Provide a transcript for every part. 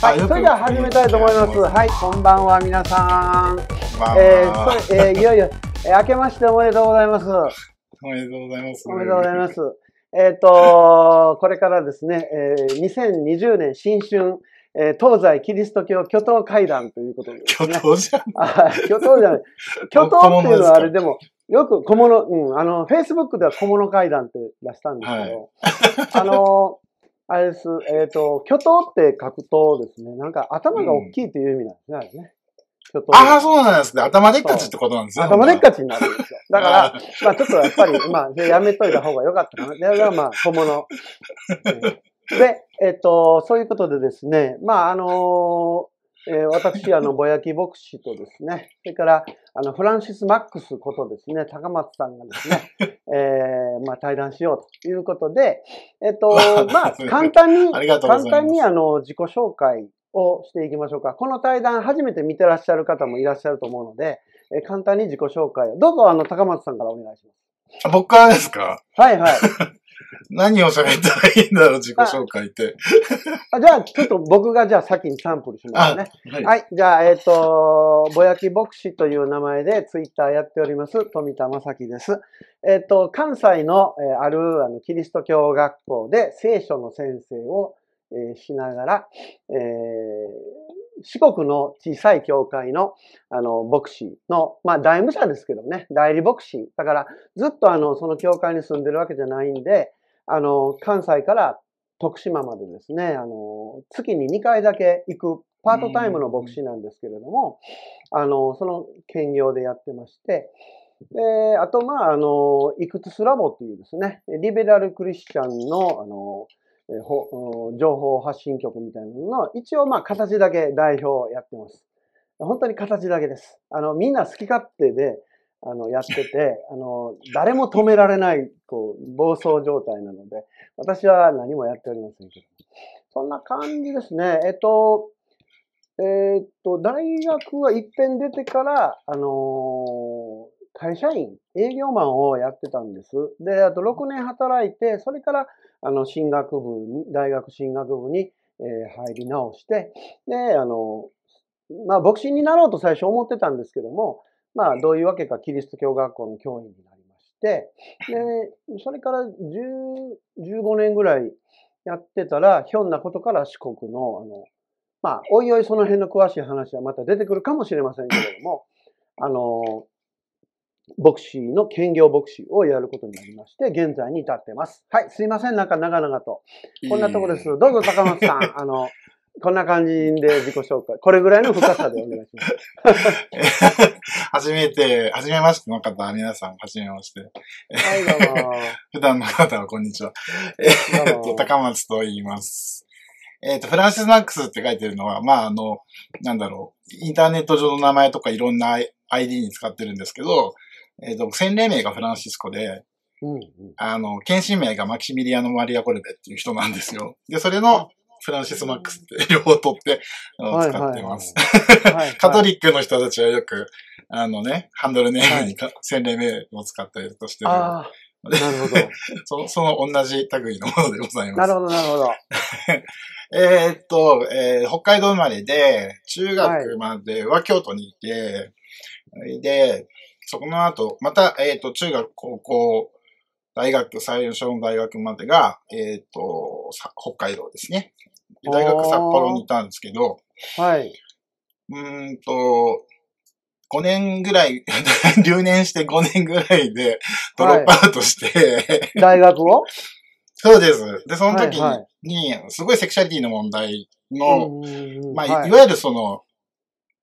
はい、それでは始めたいと思います。はい、こんばんは、皆さん。まあ、えー、それ、えー、いよいよ、えー、明けましておめでとうございます。おめでとうございます。おめでとうございます。えっ、と、これからですね、えー、2020年新春、えー、東西キリスト教巨頭会談ということで、ね、巨頭じゃん。あ巨頭じゃない。巨頭っていうのはあれでも、よく小物、うん、あの、Facebook では小物会談って出したんですけど、はい、あの、あれです、えっ、ー、と、巨頭って書くとですね、なんか頭が大きいという意味なんですね、うん、あれね。巨頭。ああ、そうなんですね。頭でっかちってことなんですね。頭でっかちになるんですよ。だから、まあちょっとやっぱり、まあ、やめといた方が良かったかな。だからまあ、小物。で、えっ、ー、と、そういうことでですね、まああのえー、私、あの、ぼやき牧師とですね、それから、あの、フランシス・マックスことですね、高松さんがですね、えー、まあ、対談しようということで、えっ、ー、と、まあ、簡単に、簡単に、あの、自己紹介をしていきましょうか。この対談、初めて見てらっしゃる方もいらっしゃると思うので、えー、簡単に自己紹介を。どうぞ、あの、高松さんからお願いします。僕からですか？はいはい。何を喋ったらいいんだろう、自己紹介って。あじゃあ、ちょっと僕がじゃあ先にサンプルしますね。はい、はい。じゃあ、えっ、ー、と、ぼやき牧師という名前でツイッターやっております、富田正樹です。えっ、ー、と、関西の、えー、あるあのキリスト教学校で聖書の先生を、えー、しながら、えー、四国の小さい教会の、あの、牧師の、まあ、大務者ですけどね、代理牧師。だから、ずっとあの、その教会に住んでるわけじゃないんで、あの、関西から徳島までですね、あの、月に2回だけ行くパートタイムの牧師なんですけれども、あの、その兼業でやってまして、で、あと、まあ、あの、イクツスラボっていうですね、リベラルクリスチャンの、あの、情報発信局みたいなのの、一応まあ形だけ代表をやってます。本当に形だけです。あの、みんな好き勝手で、あの、やってて、あの、誰も止められない、こう、暴走状態なので、私は何もやっておりませんけど。そんな感じですね。えっと、えー、っと、大学は一遍出てから、あの会社員、営業マンをやってたんです。で、あと6年働いて、それから、あの、進学部に、大学進学部に、えー、入り直して、で、あの、まあ、牧師になろうと最初思ってたんですけども、まあ、どういうわけかキリスト教学校の教員になりまして、で、それから10 15年ぐらいやってたら、ひょんなことから四国の、あの、まあ、おいおいその辺の詳しい話はまた出てくるかもしれませんけれども、あの、牧師の兼業牧師をやることになりまして、現在に至ってます。はい、すいません、なんか長々と。こんなとこです。どうぞ高松さん、あの、こんな感じで自己紹介。これぐらいの深さでお願いします。初めて、初めましての方は皆さん、初めまして。はい、どうも。普段の方はこんにちは。えっと、高松と言います。えっ、と、フランシス・マックスって書いてるのは、まあ、あの、なんだろう、インターネット上の名前とかいろんな ID に使ってるんですけど、えっ、と、洗礼名がフランシスコで、うんうん、あの、献身名がマキシミリアノ・マリア・コルベっていう人なんですよ。で、それのフランシス・マックスって両方取って、使ってます。カトリックの人たちはよく、あのね、ハンドルネームに洗礼名を使ったりとしてる。なるほど。そその同じ類のものでございます。なるほど、なるほど。えっと、えー、北海道生まれで、中学までは京都にいて、はい、で、そこの後、また、えっ、ー、と、中学、高校、大学、最初の大学までが、えっ、ー、と、北海道ですね。大学札幌にいたんですけど、はい。うんと、5年ぐらい、留年して5年ぐらいでドロップアウトして、はい、大学を？そうです。で、その時に、すごいセクシャリティの問題の、まあ、いわゆるその、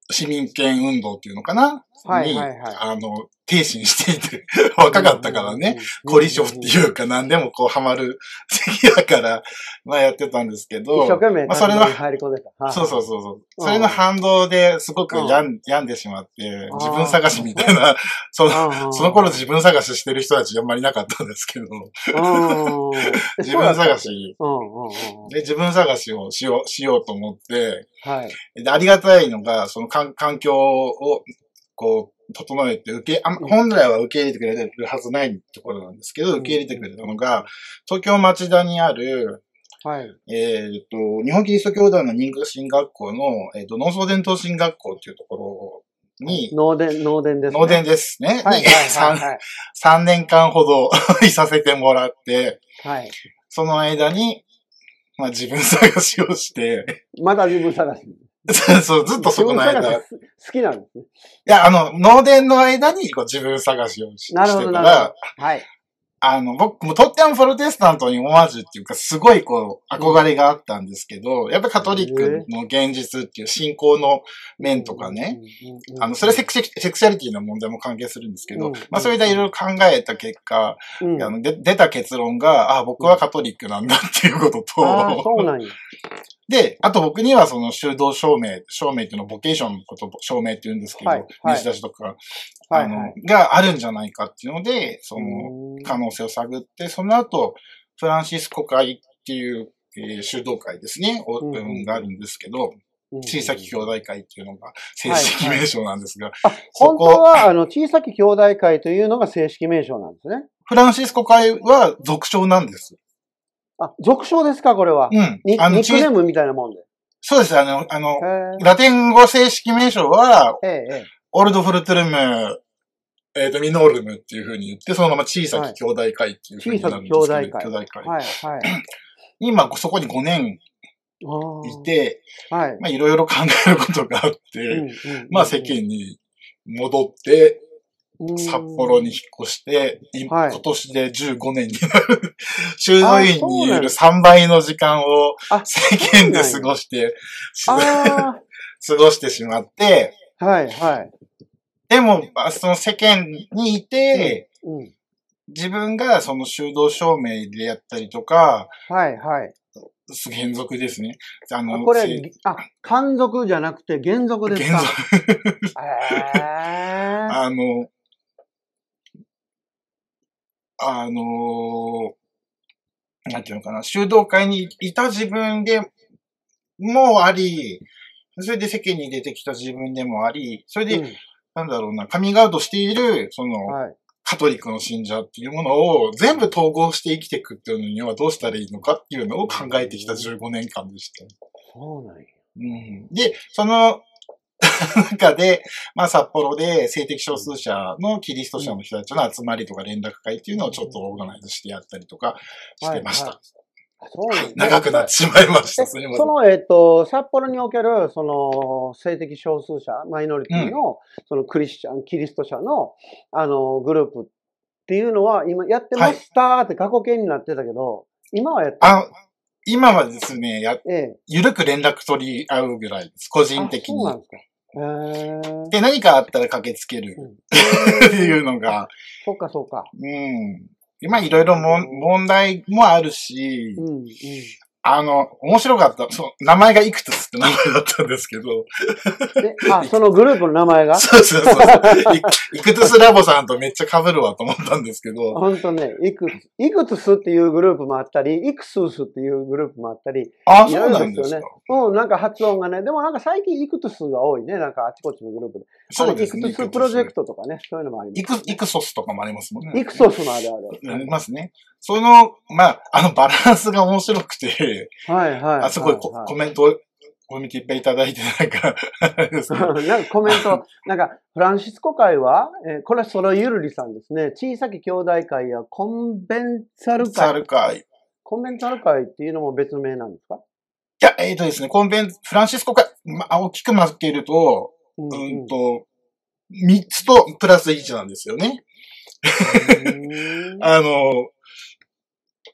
市民権運動っていうのかなはいはいはい、あの、停止していて、若かったからね、凝り性っていうか何でもこうハマる席だから、まあやってたんですけど、一生懸命まあそれの、入り込んでた。そうそうそうそう。それの反動ですごく病ん病ん。でしまって、自分探しみたいな、その、その頃自分探ししてる人たちあんまりなかったんですけど、自分探し、で、自分探しをしよう、しようと思って、はい、でありがたいのが、その環境をこう、整えて受け、あ本来は受け入れてくれてるはずないところなんですけど、受け入れてくれたのが、東京町田にある、はい。えっ、と、日本キリスト教団の認可進学校の、えっ、ー、と、農村伝統進学校っていうところに、農伝、農伝ですね。農伝ですね。はい。はい3、年間ほど いさせてもらって、はい。その間に、まあ自分探しをして、まだ自分探し。そう、ずっとそこの間。好きなんですね。いや、あの、農伝の間にこう自分探しをししてたら、はい。あの、僕もとってもプロテスタントにオマージュっていうか、すごいこう、憧れがあったんですけど、やっぱカトリックの現実っていう信仰の面とかね、あの、それセクシセクシャリティの問題も関係するんですけど、まあそれでいろいろ考えた結果、あので出た結論が、あ、僕はカトリックなんだっていうことと、そうなんや。で、あと僕にはその修道証明、証明っていうのをボケーションのこと証明って言うんですけど、はいはい、西出しとか、あの、はいはい、があるんじゃないかっていうので、その可能性を探って、その後、フランシスコ会っていう、えー、修道会ですね、うん、があるんですけど、小さき兄弟会っていうのが正式名称なんですが。はいはい、本当は、あの、小さき兄弟会というのが正式名称なんですね。フランシスコ会は俗称なんです。あ、俗称ですか、これは。うん。ニックネームみたいなもんで。そうです。あの、あの、ラテン語正式名称は、ええ、オルドフルトゥルム、えっ、ー、と、ミノールムっていうふうに言って、そのまま小さき兄弟会っていうふうになるんですけど、はい、小さき兄弟会。兄弟会。はい、はい。今、そこに5年いて、はい。まあ、いろいろ考えることがあって、うんうんうんうん、まあ、世間に戻って、札幌に引っ越して、今年で15年になる、修道院にいる3倍の時間を世間で過ごして、過ごしてしまって、はいはい。でも、その世間にいて、うん、自分がその修道証明でやったりとか、はいはい。原則ですね。あの、これ、あ、漢族じゃなくて原則ですか？原則。あの、あのー、なんていうのかな、修道会にいた自分でもあり、それで世間に出てきた自分でもあり、それで、うん、なんだろうな、カミングアウトしている、その、はい、カトリックの信者っていうものを全部統合して生きていくっていうのにはどうしたらいいのかっていうのを考えてきた15年間でした。そうなんや。うん。で、その 中で、まあ札幌で性的少数者のキリスト者の人たちの集まりとか連絡会っていうのをちょっとオーガナイズしてやったりとかしてました。そうですね、長くなってしまいました。その、えっ、ー、と、札幌における、その、性的少数者、マイノリティの、うん、そのクリスチャン、キリスト者の、あの、グループっていうのは、今やってましたって過去形になってたけど、今はやってあ、今はですね、や、ええ、ゆるく連絡取り合うぐらいです。個人的に。そうなんですか。で、何かあったら駆けつける、っていうのが。そうか、そうか。うん。今いろいろも、問題もあるし、うんうん、あの、面白かった。そう、名前がイクトスって名前だったんですけど。え、あ、そのグループの名前が？そうそうそうイ。イクトスラボさんとめっちゃ被るわと思ったんですけど。ほんとね、イク、イクトスっていうグループもあったり、イクスースっていうグループもあったり。あ、そうなんですか。うん、なんか発音がね。でもなんか最近イクトスが多いね。なんかあちこちのグループで。そうですね。イクトスプロジェクトとかね。そういうのもあります、イク、イクソスとかもありますもんね。イクソスもあるある。ありますね。その、まあ、あのバランスが面白くて、はいはい。あ、すごいコ,、コメント、コミュニティいただいて、なんか なんかコメント、なんか、フランシスコ会は、えー、これはソロユルリさんですね。小さき兄弟会やコンベンツァル会。サル会。コンベンツァル会っていうのも別名なんですか？いや、えっ、ー、とですね、コンベン、フランシスコ会、まあ、大きく分けると、うん、うん、と、三つとプラス1なんですよね。あの、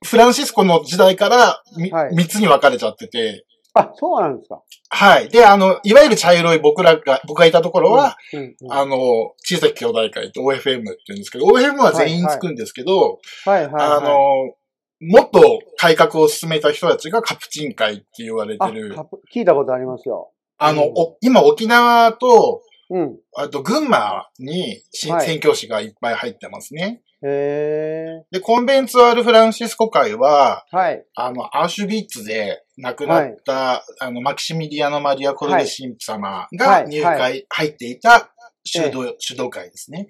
フランシスコの時代から三、はい、つに分かれちゃってて。あ、そうなんですか。はい。で、あの、いわゆる茶色い僕らが、僕がいたところは、うんうんうん、あの、小さき兄弟会って OFM って言うんですけど、OFM は全員つくんですけど、はいはい、あの、もっと改革を進めた人たちがカプチン会って言われてる。聞いたことありますよ。あの、うん、今沖縄と、うん。あと、群馬に、はい、宣教師がいっぱい入ってますね。へで、コンベンツアル・フランシスコ会は、はい。あの、アウシュビッツで亡くなった、はい、あの、マキシミリアノ・マリア・コルベ神父様が入会、入っていた修道、修道会ですね。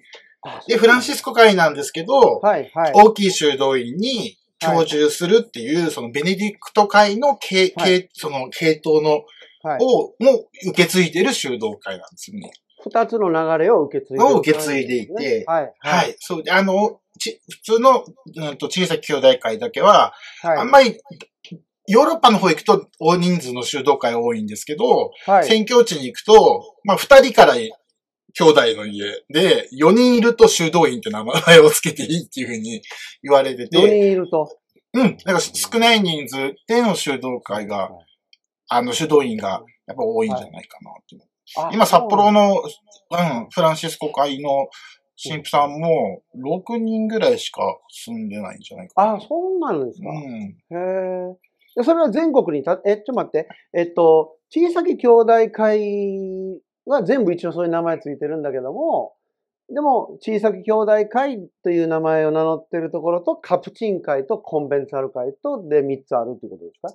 で、フランシスコ会なんですけど、はいはい、大きい修道院に居住するっていう、はい、そのベネディクト会の系、はい、その系統の、はい、を、も受け継いでる修道会なんですよね。二つの流れを受け継いで、ね、を受け継いでいて、はい。はい。そうで、あの、ち普通の、うんと、小さき兄弟会だけは、はい、あんまり、ヨーロッパの方行くと大人数の修道会多いんですけど、はい、宣教地に行くと、まあ、二人から兄弟の家で、4人いると修道院って名前を付けていいっていうふうに言われてて。4人いるとうん。だから少ない人数での修道会が、あの、修道院がやっぱ多いんじゃないかなって。今、札幌の、うん、フランシスコ会の神父さんも、6人ぐらいしか住んでないんじゃないかな。あ、そうなんですか。うん。へえ。それは全国にた、え、ちょっと待って。えっと、小さき兄弟会は全部一応そういう名前ついてるんだけども、でも、小さき兄弟会という名前を名乗ってるところと、カプチン会とコンベンツァル会とで3つあるっていうことですか？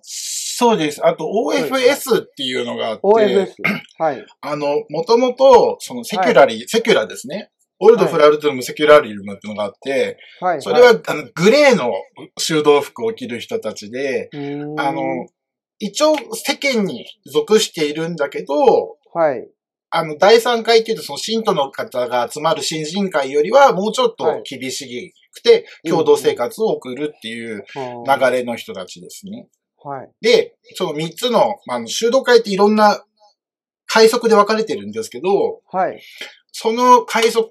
そうです。あと OFS っていうのがあって、OFS。はい。あの、もともと、そのセキュラリ、はい、セキュラですね。オールドフラルトゥムセキュラリウムっていうのがあって、はい。それは、あの、グレーの修道服を着る人たちで、あの、一応世間に属しているんだけど、はい。あの、第三回っていうと、その信徒の方が集まる新人会よりは、もうちょっと厳しくて、共同生活を送るっていう流れの人たちですね。はい。で、その三つの、あの、修道会っていろんな階則で分かれてるんですけど、はい。その階則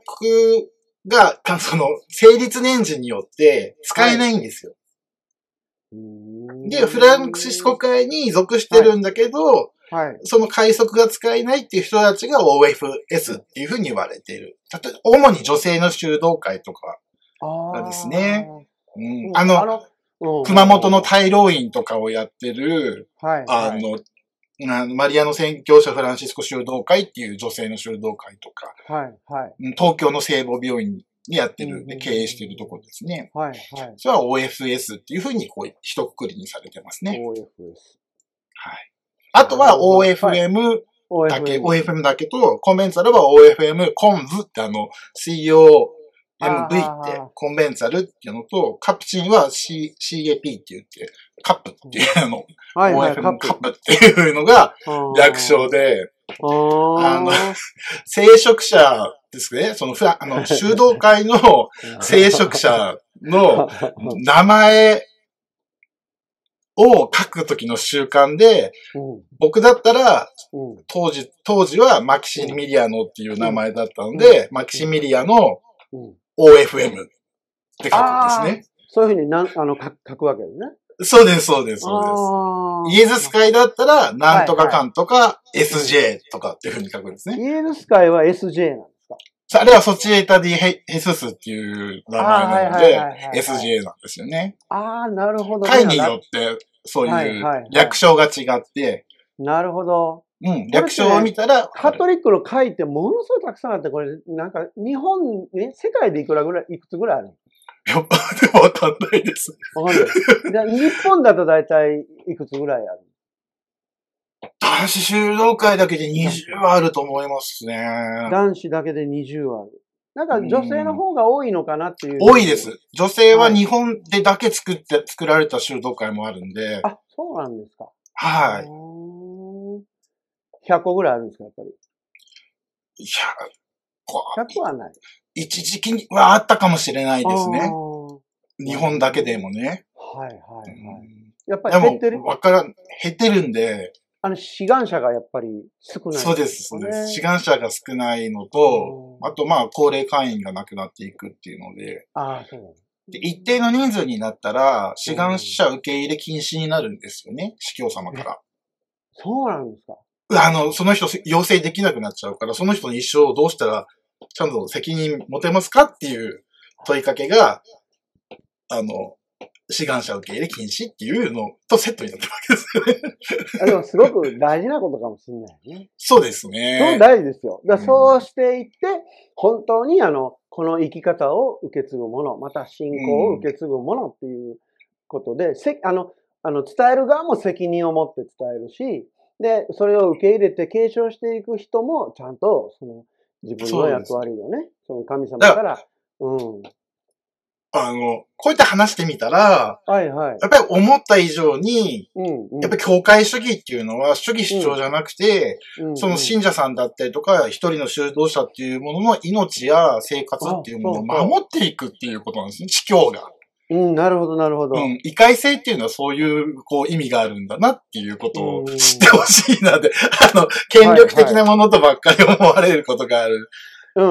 が、その、成立年次によって使えないんですよ。はい、で、フランシスコ会に属してるんだけど、はいはい。その快速が使えないっていう人たちが OFS っていうふうに言われている。例えば、主に女性の修道会とかがですね。うん、あの熊本の大老院とかをやってる、はい、あの、マリアの宣教者フランシスコ修道会っていう女性の修道会とか、はいはい、東京の聖母病院にやってる、で経営してるところですね。はいはい、それは OFS っていうふうにこう一括りにされてますね。OFS。はい。あとは OFM だけ、OFM だけと、コンベンツァルは OFM コンズってあの、COMV ってコンベンツァルっていうのと、カプチンは C、CAP って言って、カップっていうの、OFM カップ。っていうのが略称で、あの、聖職者ですね、そのあの、修道会の聖職者の 名前を書くときの習慣で、うん、僕だったら、うん、当時、当時はマキシミリアノっていう名前だったので、うん、マキシミリアの OFM って書くんですね。そういうふうになんあの書くわけですね。そうです、そうです、そうです。イエズス会だったら、なんとかかんとか SJ とかっていうふうに書くんですね。イエズス会は SJ なんあれはソチエータディヘヘススっていう名前なので、SJ なんですよね。ああ、なるほど、会によってそういう略称が違って、なるほど。うん、略称を見たら。カトリックの会ってものすごいたくさんあって、これ、なんか、日本、え、世界でいくらぐらい、いくつぐらいあるいや、でもわかんないです。わかんない。じゃ日本だと大体いくつぐらいある？男子修道会だけで20あると思いますね。男子だけで20ある。なんか女性の方が多いのかなっていう。多いです。女性は日本でだけ作って、作られた修道会もあるんで。あ、そうなんですか。はい。100個ぐらいあるんですか、やっぱり？100個。100はない。一時期はあったかもしれないですね。日本だけでもね。はいはいはい。やっぱり減ってるわからん、減ってるんで、あの、志願者がやっぱり少ない、ね、そうです、そうです。志願者が少ないのと、あとまあ、高齢会員がなくなっていくっていうので、あそうで一定の人数になったら、志願者受け入れ禁止になるんですよね、司教様から。そうなんですか？あの、その人要請できなくなっちゃうから、その人の一生をどうしたら、ちゃんと責任持てますかっていう問いかけが、あの、志願者受け入れ禁止っていうのとセットになってるわけですよね。でもすごく大事なことかもしれないね。そうですね。そう大事ですよ。だそうしていって、本当にあの、この生き方を受け継ぐもの、また信仰を受け継ぐものっていうことで、うん、せあの、あの、伝える側も責任を持って伝えるし、で、それを受け入れて継承していく人も、ちゃんと、その、自分の役割をね。その神様から。うん。あの、こうやって話してみたら、はいはい。やっぱり思った以上に、うんうん、やっぱり教会主義っていうのは主義主張じゃなくて、うんうん、その信者さんだったりとか、一人の修道者っていうものの命や生活っていうものを守っていくっていうことなんですね、司教が。うん、なるほど、なるほど。うん、異界性っていうのはそういう、こう、意味があるんだなっていうことを知ってほしいなで、あの、権力的なものとばっかり思われることがある。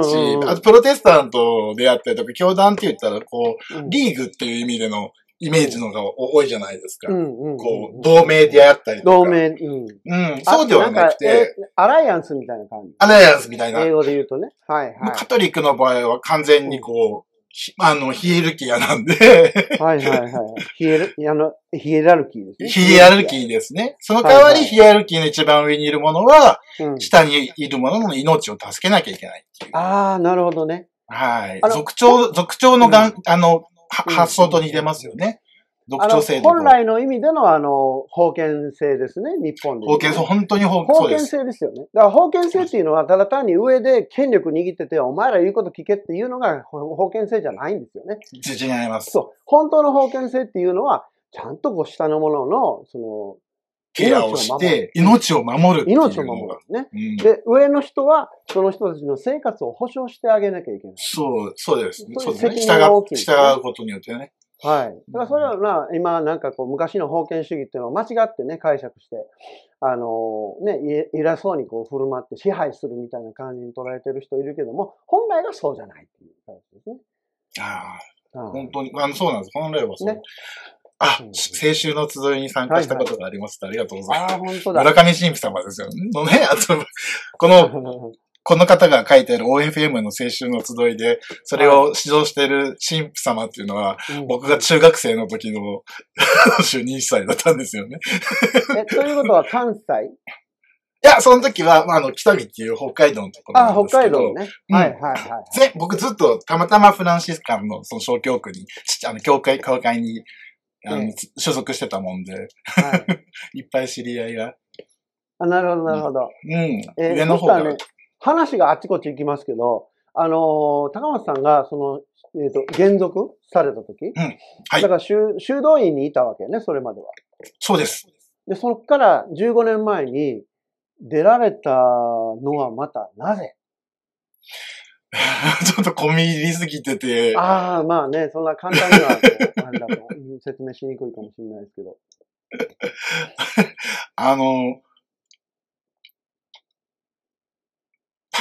し、あとプロテスタントであったりとか、教団って言ったら、こう、リーグっていう意味でのイメージのが多いじゃないですか。こう、同盟であったりとか。同盟、うん。うん、そうではなくて。アライアンスみたいな感じ。アライアンスみたいな。英語で言うとね。はいはい。カトリックの場合は完全にこう、あの、ヒエルキアなんではいはいはい。ヒエル、あの、ヒエラルキーですね。ヒエラルキーですね。その代わり、ヒエラルキーの一番上にいるものは、下にいるものの命を助けなきゃいけないいああ、なるほどね。はい。族長、族長のがん、あの、発想と似てますよね。独長制度。本来の意味でのあの、封建制ですね、日本で、封建制、本当に封建制ですよね。だから封建制っていうのは、ただ単に上で権力握ってて、お前ら言うこと聞けっていうのが封建制じゃないんですよね。違います。そう。本当の封建制っていうのは、ちゃんとこう下のものの、その、ケアをして、命を守る命を守るね、うん、で、上の人は、その人たちの生活を保障してあげなきゃいけない。そう、そうです。そうですね。従う、従うことによってね。はい。だからそれはな、今なんかこう昔の封建主義っていうのを間違ってね、解釈して、あのね、偉そうにこう振る舞って支配するみたいな感じに捉えてる人いるけども、本来はそうじゃないっていう感じですね。ああ。本当に、あの、そうなんです。本来はそう。ね、あ、青春の集いに参加したことがあります、はいはい、ありがとうございます。あ、本当だ。村上神父様ですよね。のね、あと、この、この方が書いてある OFM の青春の集いで、それを指導している神父様っていうのは、僕が中学生の時の 主任祭だったんですよねえ、ということは関西？いや、その時は、まあ、あの、北見っていう北海道のところなんですけど。あ、北海道ね。うん、はいはいはい。僕ずっとたまたまフランシスカンのその小教区に、あの、教会、教会に、あの、所属してたもんで、はい、いっぱい知り合いが。あ、なるほど、なるほど。うん。えー、上の方が、ね。話があっちこっち行きますけど、あのー、高松さんが、その、えっ、ー、と、減属された時、うん。はい。だから修、修道院にいたわけね、それまでは。そうです。で、そこから15年前に出られたのはまたなぜ？ちょっと込み入りすぎてて。ああ、まあね、そんな簡単には、あれだと説明しにくいかもしれないですけど。あの、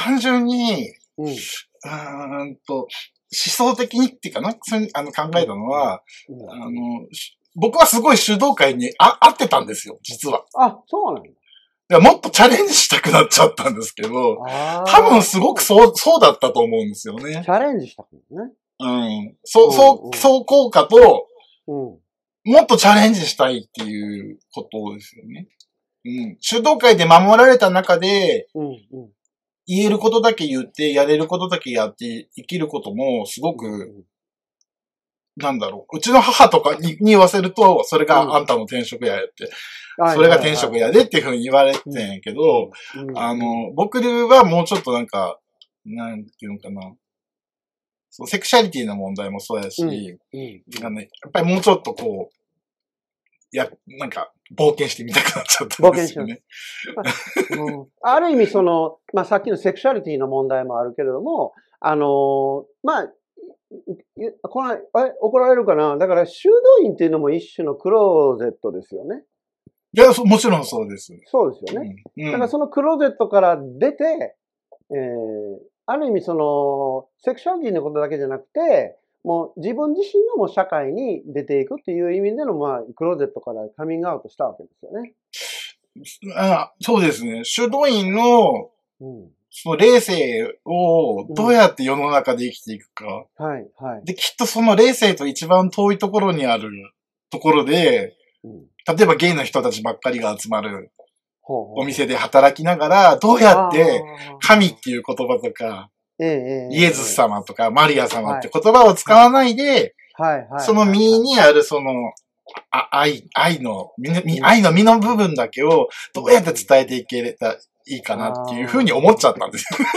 単純に、うん、うんと、思想的にっていうかな、あの考えたのは、うん、あの、僕はすごい主導会にあ合ってたんですよ、実は。あ、そうなんだ。いや、もっとチャレンジしたくなっちゃったんですけど、多分すごくそう、そうだったと思うんですよね。チャレンジしたくね。うん。そう、そう、そう効果と、うん、もっとチャレンジしたいっていうことですよね。うん。主導会で守られた中で、うんうん、言えることだけ言って、やれることだけやって生きることも、すごく、なんだろう。うちの母とかにに言わせると、それがあんたの転職やって、それが転職やでっていうふうに言われてんやけど、あの、僕はもうちょっとなんか、なんていうのかな。そうセクシャリティの問題もそうやし、うん。うん、やっぱりもうちょっとこう、や、なんか、冒険してみたくなっちゃったんですよね。冒険しま うん、ある意味、その、まあ、さっきのセクシャリティの問題もあるけれども、あのまあ、この、え、怒られるかな？だから、修道院っていうのも一種のクローゼットですよね。いや、もちろんそうです。そうですよね。うん、だからそのクローゼットから出て、えー、ある意味その、セクシャリティのことだけじゃなくて、もう自分自身がもう社会に出ていくっていう意味での、まあ、クローゼットからカミングアウトしたわけですよね。あそうですね。修道院の、うん、その霊性をどうやって世の中で生きていくか。うん、はい、はい。で、きっとその霊性と一番遠いところにあるところで、うん、例えばゲイの人たちばっかりが集まるお店で働きながら、どうやって神っていう言葉とか、イエズス様とかマリア様って言葉を使わないで、その身にあるその、あ愛、愛の、愛の身の部分だけをどうやって伝えていけた、いいかなっていうふうに思っちゃったんですよ。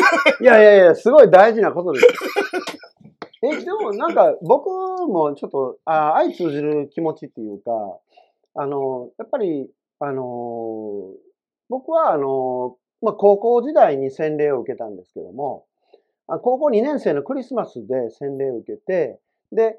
いやいやいや、すごい大事なことです。え、でもなんか僕もちょっと、あ相通じる気持ちっていうか、あの、やっぱり、あの、僕はあの、まあ、高校時代に洗礼を受けたんですけども、高校2年生のクリスマスで洗礼を受けて、で、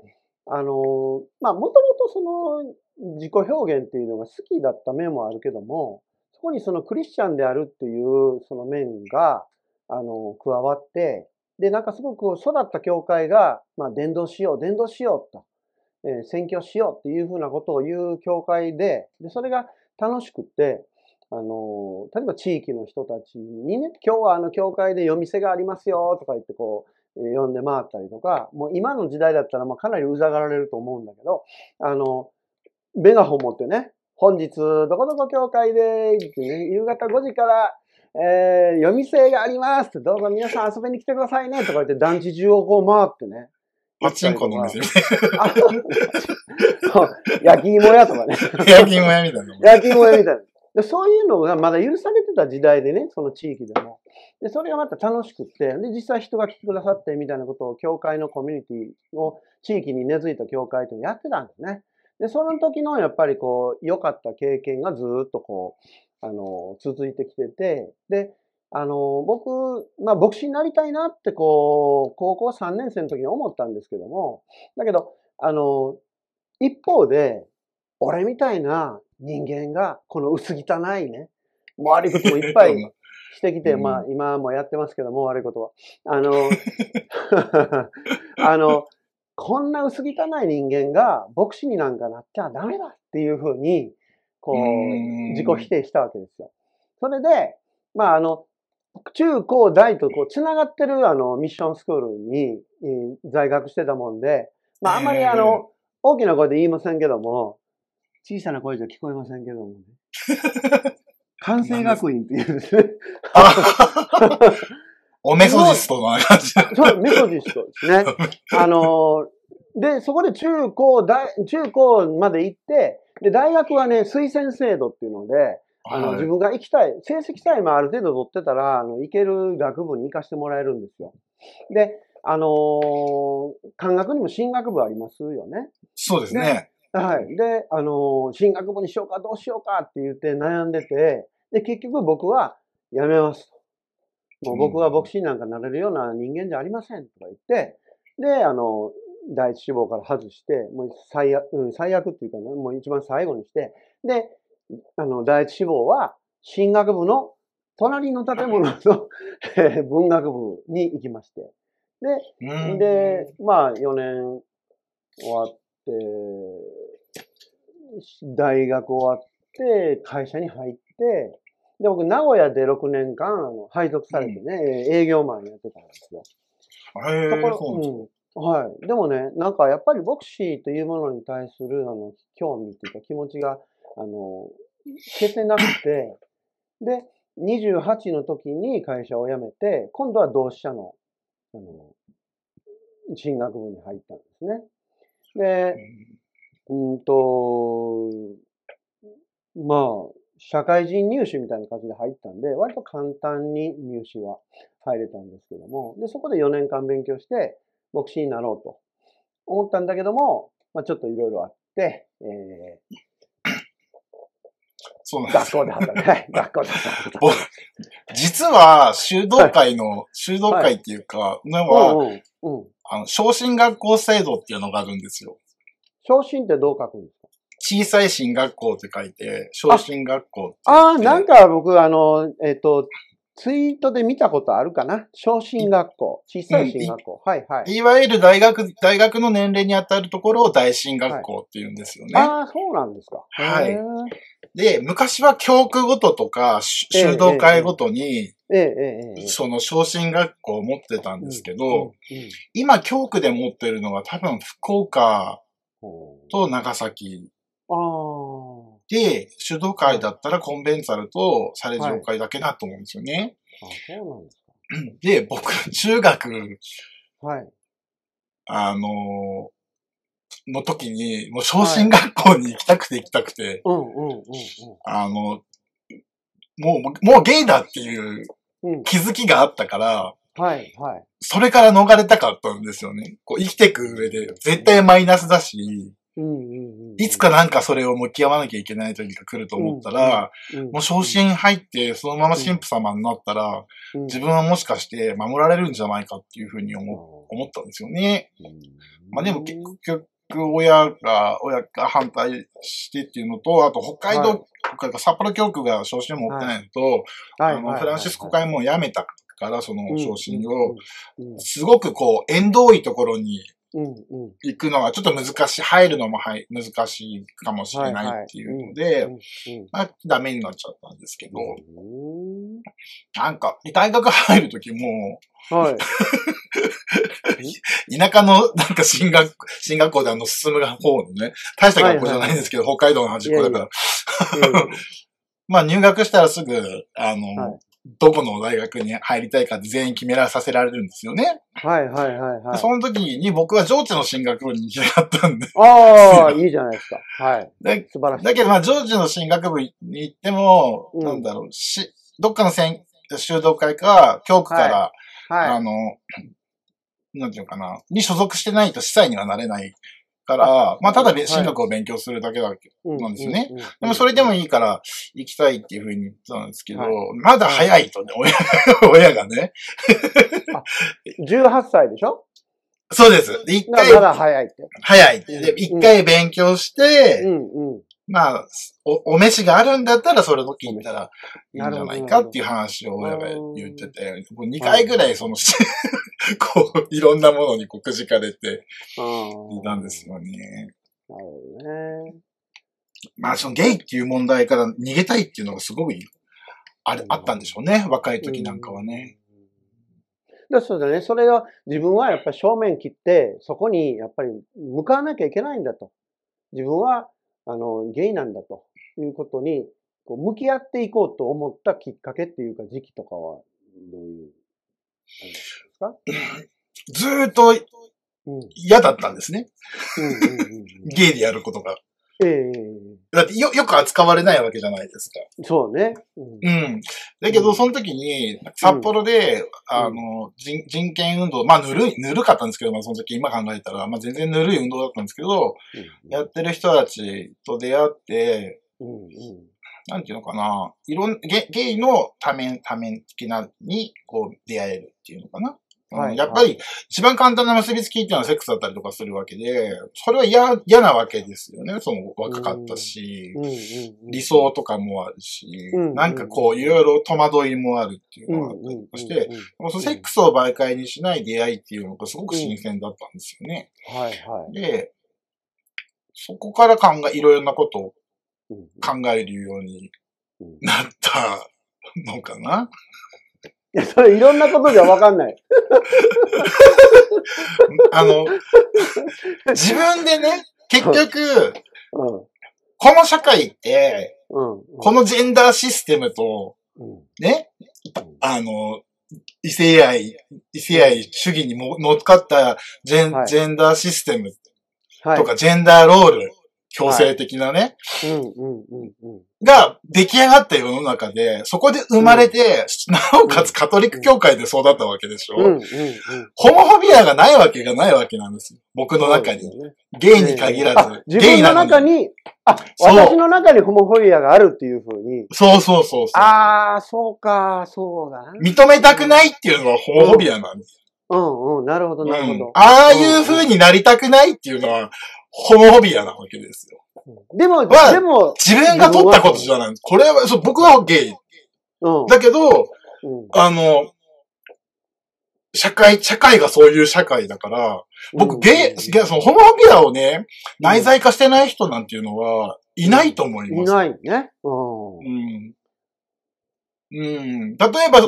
あの、まあ、もともとその自己表現っていうのが好きだった面もあるけども、そこにそのクリスチャンであるっていうその面が、あの、加わって、で、なんかすごく育った教会が、まあ、伝道しよう、伝道しようと、えー、宣教しようっていうふうなことを言う教会で、で、それが楽しくて、あの、例えば地域の人たちにね、今日はあの教会で夜店がありますよとか言ってこう、呼んで回ったりとか、もう今の時代だったらまあかなりうざがられると思うんだけど、あの、メガホン持ってね、本日どこどこ教会で、ね、夕方5時から、えー、夜店がありますって、どうぞ皆さん遊びに来てくださいねとか言って団地中をこう回ってね。パチンコの店焼き芋屋とかね。焼き芋屋みたいな。焼き芋屋みたいな。でそういうのがまだ許されてた時代でね、その地域でも。で、それがまた楽しくって、で、実際人が来てくださってみたいなことを、教会のコミュニティを、地域に根付いた教会とやってたんですね。で、その時のやっぱりこう、良かった経験がずっとこう、あの、続いてきてて、で、あの、僕、まあ、牧師になりたいなってこう、高校3年生の時に思ったんですけども、だけど、あの、一方で、俺みたいな人間が、この薄汚いね、悪いこともいっぱいしてきて、まあ今もやってますけども、悪いことは。あの、あの、こんな薄汚い人間が牧師になんかなっちゃダメだっていうふうに、こう、自己否定したわけですよ。それで、まああの、中高大とこう繋がってるあのミッションスクールに、在学してたもんで、まああんまりあの、大きな声で言いませんけども、小さな声じゃ聞こえませんけどもね。関西学院っていうんですね。おメソジストの感じ。そう、メソジストですね。あの、で、そこで中高、大、中高まで行って、で、大学はね、推薦制度っていうので、あの、はい、自分が行きたい、成績さえもある程度取ってたら、あの、行ける学部に行かしてもらえるんですよ。で、あのー、漢学にも進学部ありますよね。そうですね。はい。で、あの、進学部にしようかどうしようかって言って悩んでて、で、結局僕は辞めますと。もう僕は牧師なんかなれるような人間じゃありませんとか言って、で、あの、第一志望から外して、もう最悪、うん、最悪っていうかね、もう一番最後にして、で、あの、第一志望は進学部の隣の建物の 文学部に行きまして。で、で、まあ4年終わって、大学終わって、会社に入って、で、僕、名古屋で6年間、あの配属されてね、うん、営業マンやってたんですよ。へところ、うん。はい。でもね、なんかやっぱり牧師というものに対する、あの、興味っていうか気持ちが、あの、消せなくて、で、28の時に会社を辞めて、今度は同志社の、あの、進学部に入ったんですね。で、うんと、まあ、社会人入試みたいな感じで入ったんで、割と簡単に入試は入れたんですけども、で、そこで4年間勉強して、牧師になろうと思ったんだけども、まあ、ちょっといろいろあって、えー、そうなんです。学校で働く。はい、学校で働く。実は、修道会の、はい、修道会っていうか、のは、うんうんうん、あの、昇進学校制度っていうのがあるんですよ。昇進ってどう書くんですか？小さい進学校って書いて、昇進学校ああ、なんか僕、あの、えっ、ー、と、ツイートで見たことあるかな？昇進学校。小さい進学校。はいはい。いわゆる大学、大学の年齢に当たるところを大進学校って言うんですよね。はい、ああ、そうなんですか。はい。で、昔は教区ごととか、修道会ごとに、その昇進学校を持ってたんですけど、今教区で持ってるのが多分福岡と長崎。で、主導会だったらコンベンツァルとサレジオ会だけだと思うんですよね。あ、そうなんですか。で、僕、中学、はい。あのの時に、もう昇進学校に行きたくて行きたくて、うんうんうんうん。あの、もう、もうゲイだっていう気づきがあったから、はい、はい。それから逃れたかったんですよね。こう生きていく上で絶対マイナスだし、いつかなんかそれを向き合わなきゃいけない時が来ると思ったら、もう昇進入ってそのまま神父様になったら、自分はもしかして守られるんじゃないかっていうふうに思思ったんですよね。まあでも結局親が、親が反対してっていうのと、あと北海道、はい、札幌教区が昇進を持ってないのと、はい、あの、フランシスコ会も辞めたから、その昇進を、すごくこう、縁遠いところに行くのはちょっと難しい、入るのもはい難しいかもしれないっていうので、まあ、ダメになっちゃったんですけど、なんか、大学入るときも、はい。田舎の、なんか進学、進学校であの、進む方のね、大した学校じゃないんですけど、北海道の端っこだから。まあ入学したらすぐ、あの、どこの大学に入りたいか全員決めらさせられるんですよね。はいはいはいはい。その時に僕は上智の進学部に行きたかったんで。ああ、いいじゃないですか。はい。で素晴らしい。だけどまあ上智の進学部に行っても、うん、なんだろう、し、どっかの修道会か、教区から、はいはい、あの、なんていうかな、に所属してないと司祭にはなれないから、まあ、ただ進学を勉強するだけだけなんですよね。でもそれでもいいから行きたいっていうふうに言ったんですけど、まだ早いとね、親 親がね。18歳でしょ？そうです。一回。まだ早いって。早いって。で、一回勉強して、うんうん、まあお、お飯があるんだったらそれ時行ったらいいんじゃないかっていう話を親が言ってて、2回ぐらいその、こう、いろんなものにこうくじかれていたんですよね。なるほどね。まあ、そのゲイっていう問題から逃げたいっていうのがすごい、あれ、あったんでしょうね。若い時なんかはね。だそうだね。それが自分はやっぱり正面切って、そこにやっぱり向かわなきゃいけないん。だと。自分はあの、ゲイなん。だということに、こう向き合っていこうと思ったきっかけっていうか時期とかは、どういう、か？ずーっと嫌だったんですね。ゲイでやることが。ええだってよ、よく扱われないわけじゃないですか。そうね。うん。うん、だけど、その時に、札幌で、うん、あの人、人権運動、まあ、ぬるい、ぬるかったんですけど、まあ、その時今考えたら、まあ、全然ぬるい運動だったんですけど、うん、やってる人たちと出会って、うんうん、なんていうのかな、いろん、ゲゲイの多面、多面的なに、こう、出会えるっていうのかな。はい、やっぱり、一番簡単な結びつきっていうのはセックスだったりとかするわけで、それは嫌、嫌なわけですよね。その若かったし、理想とかもあるし、なんかこう、いろいろ戸惑いもあるっていうのがあったりして、そのセックスを媒介にしない出会いっていうのがすごく新鮮だったんですよね。はいはい。で、そこから考え、いろいろなことを考えるようになったのかな。いや、それいろんなことじゃわかんない。あの、自分でね、結局、うん、この社会って、うんうん、このジェンダーシステムと、ね、あの、異性愛、異性愛主義にも乗っかったジェンはい、ジェンダーシステムとか、ジェンダーロール強制的なね、が出来上がった世の中で、そこで生まれて、うん、なおかつカトリック教会で育ったわけでしょ、うんうんうん、ホモフォビアがないわけがないわけなんですよ。僕の中に。ね、ゲイに限らず。自分の中に、あ、私の中にホモフォビアがあるっていうふうに。そうそうそうそう。ああ、そうか、そうだ。認めたくないっていうのはホモフォビアなんです。うんうん、なるほど、なるほど。ああいう風になりたくないっていうのは、ホモホビアなわけですよ。でも、でも、自分が取ったことじゃない。これは、そう、僕はゲイ。うん、だけど、うん、あの、社会、社会がそういう社会だから、僕、ゲイ、そのホモホビアをね、内在化してない人なんていうのは、いないと思います。いないね。うん。うん。例えば、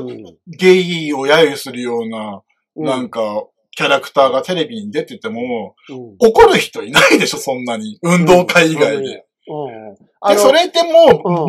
ゲイを揶揄するような、なんか、キャラクターがテレビに出てても、うん、怒る人いないでしょ、そんなに。運動会以外で。で、それってもう、も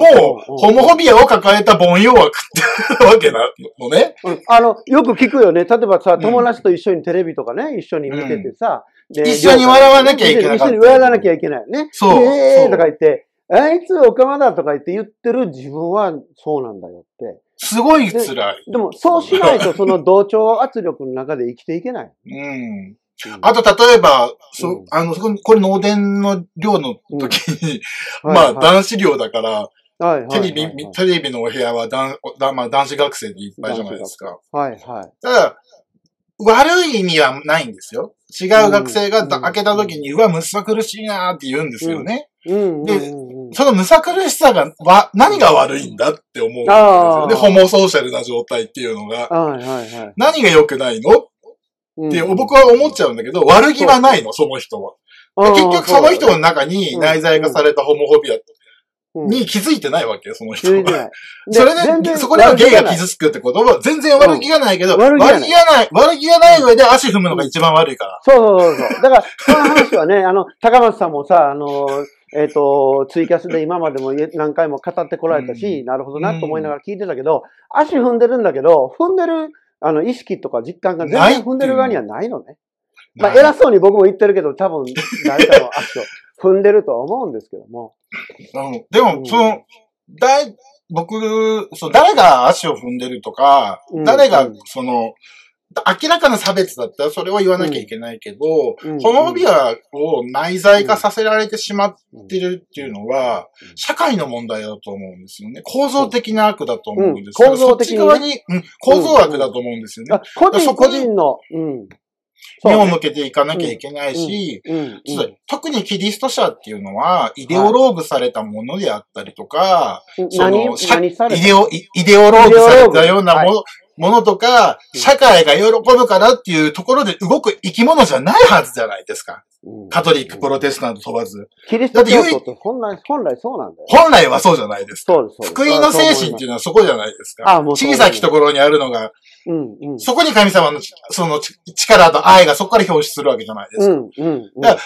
う、ホモホビアを抱えた凡庸枠ってわけなのね、あの、よく聞くよね。例えばさ、友達と一緒にテレビとかね、一緒に見ててさ、一緒に笑わなきゃいけない。一緒に笑わなきゃいけないね。そう。えーとか言って、あいつオカマだとか言って言ってる自分はそうなんだよって。すごい辛い。でも、そうしないと その同調圧力の中で生きていけない。うん。あと、例えば、そ、うんあの、そここれ農電の寮の時に、うん まあ、男子寮だから、はいはいテレビ、テレビのお部屋は男、だまあ、男子学生でいっぱいじゃないですか。はいはい。ただ、悪い意味はないんですよ。違う学生がだうん開けた時に、うわ、むさ苦しいなーって言うんですよね。うで。そのむさ苦しさが、わ、何が悪いんだって思うんですあよ。ー。で、ホモソーシャルな状態っていうのが、はいはいはい。何が良くないの？ってうん。僕は思っちゃうんだけど、悪気はないの、その人は。で結局その人の中に内在化されたホモフォビアに気づいてないわけよ、その人は。気づいてない。それで、そこではゲイが傷つくってことは全然悪気がないけど、うん悪悪気がない悪気がない上で足踏むのが一番悪いから。そうそうそうそう。だから、その話はね、あの、高松さんもさ、あの、えっ、と、ツイキャスで今までも何回も語ってこられたし、うんなるほどなと思いながら聞いてたけど、足踏んでるんだけど、踏んでる、あの、意識とか実感が全然踏んでる側にはないのね。まあ、偉そうに僕も言ってるけど、多分、誰かの足を踏んでるとは思うんですけども。うんでも、うんその、だい、僕、そう、誰が足を踏んでるとか、うん誰がうん、その、明らかな差別だったらそれは言わなきゃいけないけど、うんホモビアを内在化させられてしまってるっていうのは、うん社会の問題だと思うんですよね。構造的な悪だと思うんですうんよ。構造的にねそっち側に、うん、構造悪だと思うんですよねあ。個人個人の、うん。目をね向けていかなきゃいけないし、特にキリスト者っていうのは、イデオローグされたものであったりとか、そ何の、イデオ、イイデオローグされたようなもの、ものとか、うん。社会が喜ぶからっていうところで動く生き物じゃないはずじゃないですか。うんカトリック、プロテスタント問わず。キリスト教徒って本来、本来そうなんだよ。本来はそうじゃないですか。そうです、そうです。福音の精神っていうのはそこじゃないですか。あもうそう小さきところにあるのが、うん、うん。そこに神様のその力と愛がそこから表出するわけじゃないですか。うん、うん、うん。だか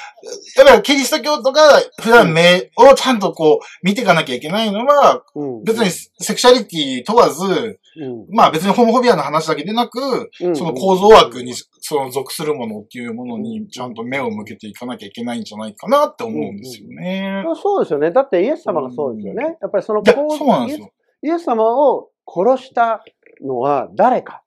やっぱりキリスト教とか普段目をちゃんとこう見ていかなきゃいけないのは、うん別にセクシャリティ問わず、うん、まあ別にホモフォビアの話だけでなく、うんその構造枠にその属するものっていうものにちゃんと目を向けていかなきゃいけないんじゃないかなって思うんですよね。そうですよね。だってイエス様がそうですよね。やっぱりそのそうなんですよ。イエス様を殺したのは誰か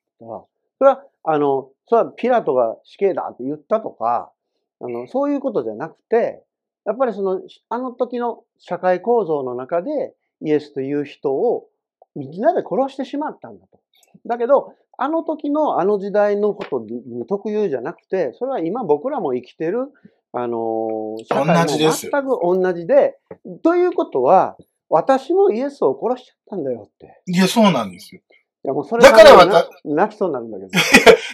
それは、あの、それはピラトが死刑だって言ったとか、あの、そういうことじゃなくて、やっぱりその、あの時の社会構造の中でイエスという人をみんなで殺してしまったんだと。だけど、あの時のあの時代のことに特有じゃなくて、それは今僕らも生きてる、あの、社会も全く同じで、ということは、私もイエスを殺しちゃったんだよって。いや、そうなんですよ。いやもうそれだから考えわたな泣きそうになるんだけど。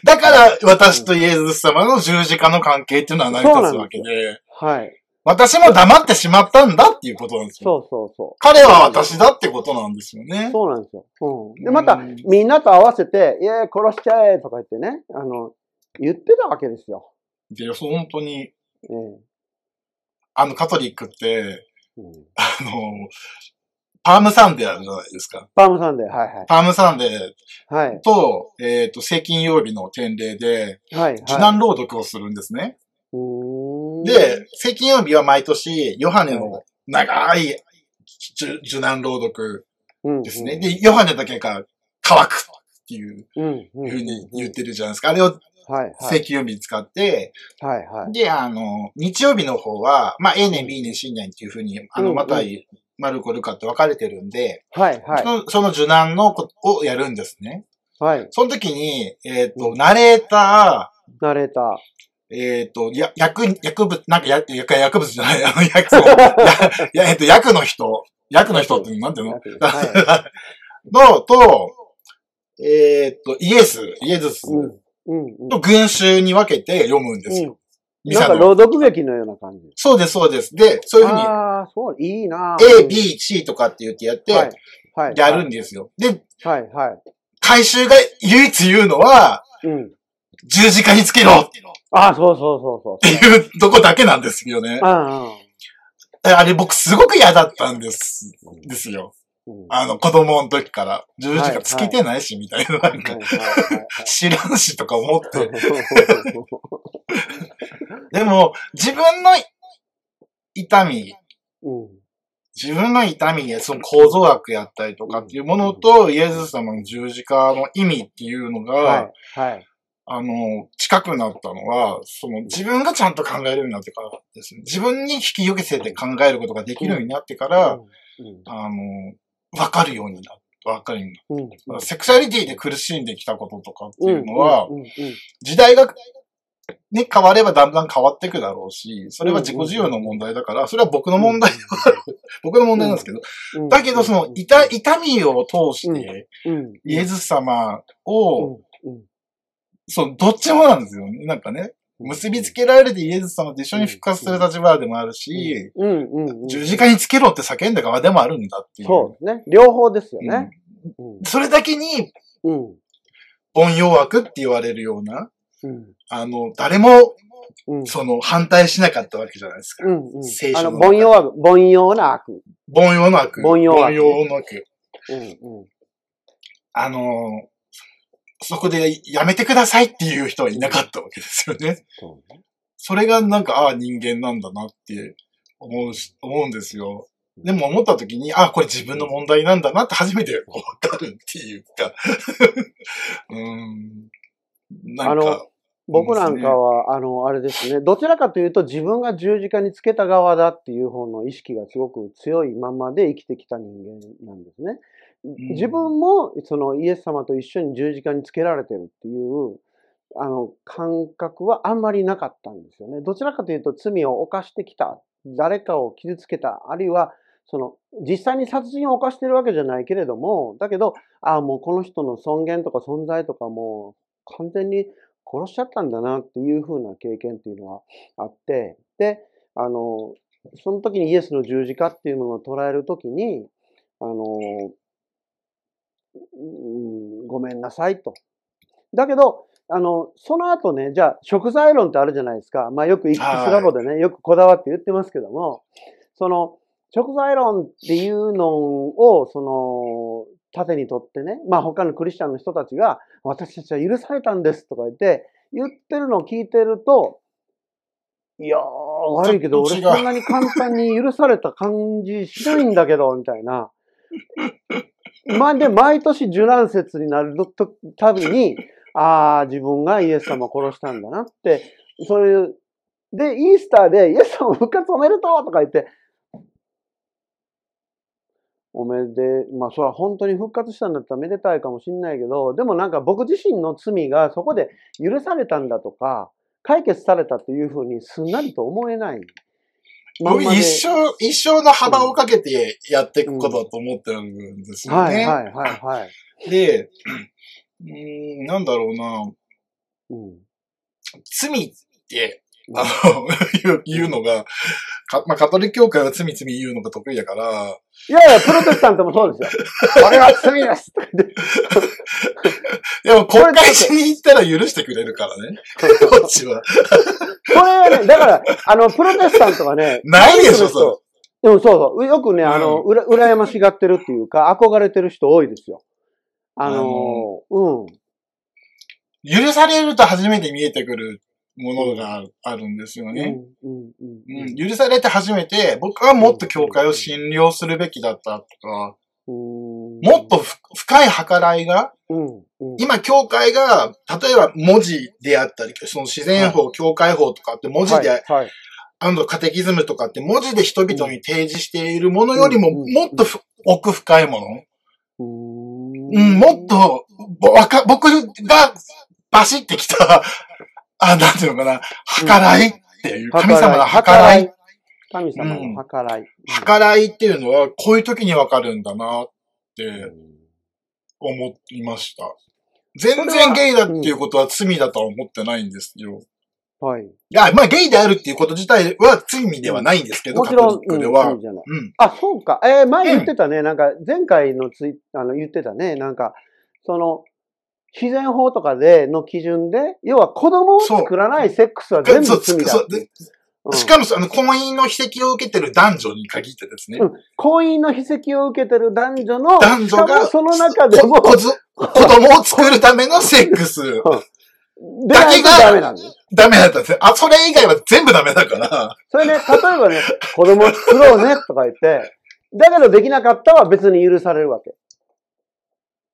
だから私とイエス様の十字架の関係っていうのは成り立つわけで、はい。私も黙ってしまったんだっていうことなんですよ。そうそうそ彼は私だってことなんですよう。ね。そうなんですよ。うん。で、またうん、みんなと合わせて、いや、殺しちゃえとか言ってね、あの、言ってたわけですよ。で、そう本当に、ええあのカトリックって、うん、あの、 Palm Sunday あるじゃないですか。 Palm Sunday、はい Palm Sundayーはい。はい。と、えっ、と、聖金曜日の典礼で、はい。受はい。難朗読をするんですね。うーんで、、聖金曜日は毎年、ヨハネの長い受受難朗読うんですね。で、ヨハネだけが渇くっていううん、うん。ふうに言ってるじゃないですか。あれをはい、はい。聖金曜日に使って、はい、はい。で、あの、日曜日の方は、まあ、A 年、B 年、C 年っていうふうに、あの、うんまた、マルコ、ルカって分かれてるんで、はい、はいそ。のその受難のことをやるんですね。はい。その時に、えっ、と、ナレータナレーター。ー、えっ、と、や、薬、薬物、なんかや、薬、薬物じゃない、あ の、薬、そう、や、やえっ、と、薬の人、薬の人ってなんていうの？は の、と、えっ、と、イエス、イエズスうん。うん、うん。と群衆に分けて読むんですよ。なんミサの。か朗読劇のような感じ。そうです、そうです。で、そういうふうに、ああ、そう、いいな A、B、C とかって言ってやって、はい。はい。やるんですよ。で、はい、はい。回収が唯一言うのは、うん。十字架につけろっああ、そうそうそうそう。ていうとこだけなんですよね。ああれ僕すごく嫌だったんです、ですよ。あ、の、子供の時から。十字架つけてないし、みたいな。なんか知らんしとか思って。は いでも、自分の痛み、うん自分の痛みでその構造学やったりとかっていうものと、イエス様の十字架の意味っていうのが、はい。はい、あの、近くなったのは、その自分がちゃんと考えるようになってからですね。自分に引き寄せて考えることができるようになってから、うん、あの、わかるようになった。わかるようになった。セクシャリティで苦しんできたこととかっていうのは、時代がね、変わればだんだん変わっていくだろうし、それは自己自由の問題だから、それは僕の問題 僕の問題なんですけど、だけどその痛、痛みを通して、イエズ様を、そう、どっちもなんですよね。なんかね、結びつけられてイエズ様と一緒に復活する立場でもあるし、十字架につけろって叫んだ側でもあるんだっていう。そうですね。両方ですよね。それだけに、凡庸枠って言われるような、あの、誰も、その、反対しなかったわけじゃないですか。うんうん、聖書の。凡庸悪、凡庸な悪。凡庸な悪。凡庸悪。凡庸な悪。うんうん、あの、そこでやめてくださいっていう人はいなかったわけですよね。それがなんか、ああ、人間なんだなって思うし、思うんですよ。でも思った時に、ああ、これ自分の問題なんだなって初めてわかるっていうか うん。なんか。僕なんかは、あの、あれですね、どちらかというと自分が十字架につけた側だっていう方の意識がすごく強いままで生きてきた人間なんですね。自分もそのイエス様と一緒に十字架につけられてるっていうあの感覚はあんまりなかったんですよね。どちらかというと罪を犯してきた、誰かを傷つけた、あるいはその実際に殺人を犯してるわけじゃないけれども、だけど、ああ、もうこの人の尊厳とか存在とかもう完全に殺しちゃったんだなっていう風な経験っていうのはあって、で、あの、その時にイエスの十字架っていうものを捉える時に、あの、うん、ごめんなさいと。だけど、あの、その後ね、じゃあ、食材論ってあるじゃないですか。まあよく、イックスラボでね、よくこだわって言ってますけども、その、食材論っていうのを、その、盾にとってね、まあ他のクリスチャンの人たちが、私たちは許されたんですとか言って、言ってるのを聞いてると、いやー、悪いけど、俺そんなに簡単に許された感じしないんだけど、みたいな。まあで、毎年受難節になるたびに、ああ、自分がイエス様を殺したんだなって、そういう、で、イースターでイエス様復活おめでとうとか言って、おめで、まあそれは本当に復活したんだったらめでたいかもしんないけど、でもなんか僕自身の罪がそこで許されたんだとか、解決されたというふうにすんなりと思えない。僕一生、一生の幅をかけてやっていくことだと思ってるんですよね。はいはいはいはい。で、うん、なんだろうな、うん、罪って、あの、言うのが、か、まあ、カトリック教会は罪罪言うのが得意だから。いやいや、プロテスタントもそうですよ。あれは罪ですでも、国会しに行ったら許してくれるからね。こっちは。これはね、だから、あの、プロテスタントはね、ないでしょ、そう。でもそうそう。よくね、あの、うら、羨ましがってるっていうか、憧れてる人多いですよ。あの、うん。許されると初めて見えてくるものがあるんですよね。許されて初めて、僕はもっと教会を信用するべきだったとか、もっと深い計らいが、今教会が、例えば文字であったり、その自然法、教会法とかって文字で、あの、カテキズムとかって文字で人々に提示しているものよりももっと奥深いもの。うん、もっと、僕がバシってきたあ、なんていうのかな、計らいっていう、神様の計らい。神様の計らい。計らいっていうのは、こういう時にわかるんだなって思いました。全然ゲイだっていうことは罪だとは思ってないんですよ。はい。いや、まあゲイであるっていうこと自体は罪ではないんですけど、もちろん、うは。うん、あ、そうか。えー、前言ってたね、なんか前回のツイあの言ってたね、なんか、その、自然法とかでの基準で、要は子供を作らないセックスは全部罪だしかも、あの、婚姻の秘跡を受けてる男女に限ってですね。うん、婚姻の秘跡を受けてる男女の、男女が、その中でも、子供を作るためのセックス。だけがダメなんです。ダメだったんですね。あ、それ以外は全部ダメだから。それね、例えばね、子供作ろうねとか言って、だけどできなかったは別に許されるわけ。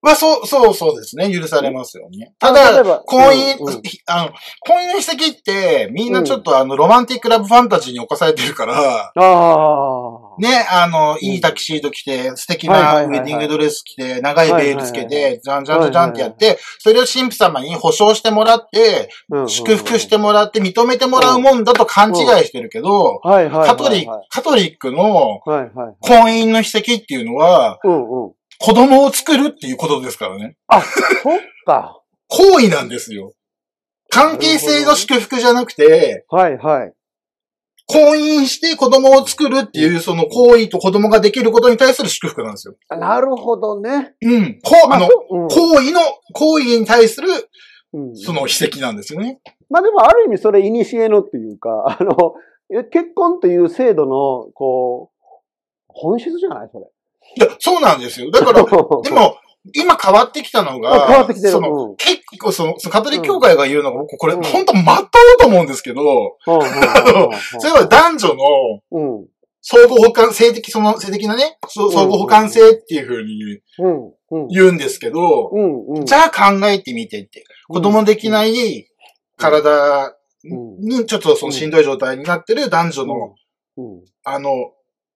まあ、そう、そう、そうですね。許されますよね。ただ、婚姻、うんうん、あの、婚姻の史跡って、みんなちょっとあの、ロマンティックラブファンタジーに侵されてるから、ああ。ね、あの、いいタキシード着て、素敵なウェディングドレス着て、長いベールつけて、じゃんじゃんじゃんってやって、それを神父様に保証してもらって、祝福してもらって、認めてもらうもんだと勘違いしてるけど、カトリック、カトリックの婚姻の史跡っていうのは、子供を作るっていうことですからね。あ、そっか。行為なんですよ。関係性の祝福じゃなくて、はいはい。婚姻して子供を作るっていうその行為と子供ができることに対する祝福なんですよ。なるほどね。うん。こう、あの、うん、行為の、行為に対する、その奇跡なんですよね。まあでもある意味それ、いにしえのっていうか、あの、結婚という制度の、こう、本質じゃない？それ。いや、そうなんですよ。だから、でも、今変わってきたのが、変わってきてる。その、結構その、そのカトリック教会が言うのが、僕これ、本当まっとうと思うんですけど、それは男女の、相互補完、性的、その、性的なね、相互補完性っていうふうに言うんですけど、じゃあ考えてみてって。子供できない体にちょっとそのしんどい状態になってる男女の、あの、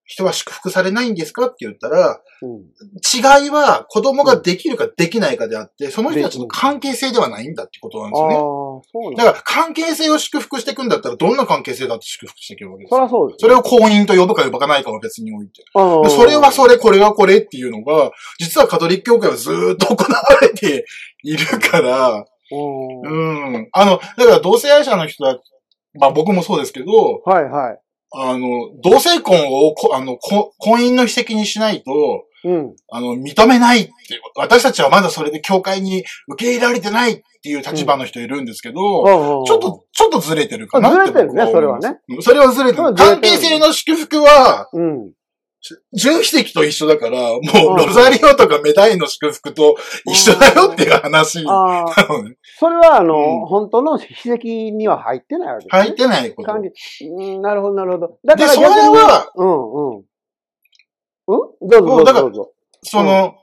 人は祝福されないんですか？って言ったら、うん、違いは子供ができるかできないかであって、その人たちの関係性ではないんだってことなんですよね。うん、だから関係性を祝福していくんだったら、どんな関係性だって祝福していけるわけですそそうです、ね、それを婚姻と呼ぶか呼ばないかは別において。それはそれ、これはこれっていうのが、実はカトリック教会はずっと行われているから、うん。あの、だから同性愛者の人は、まあ僕もそうですけど、はいはい。あの、同性婚をあの婚姻の秘跡にしないと、うん、あの、認めないって、私たちはまだそれで教会に受け入れられてないっていう立場の人いるんですけど、うん、ちょっと、ちょっとずれてるかなって。ずれてるね、それはね。それはずれてる。関係性の祝福は、うん、純秘跡と一緒だから、もう、ロザリオとかメダイの祝福と一緒だよっていう話なのね。それは、あの、うん、本当の秘跡には入ってないわけですね。入ってないこと。うん、なるほど、なるほど。だからそれは、うんうん。うん？どうぞどうぞどうぞ。その、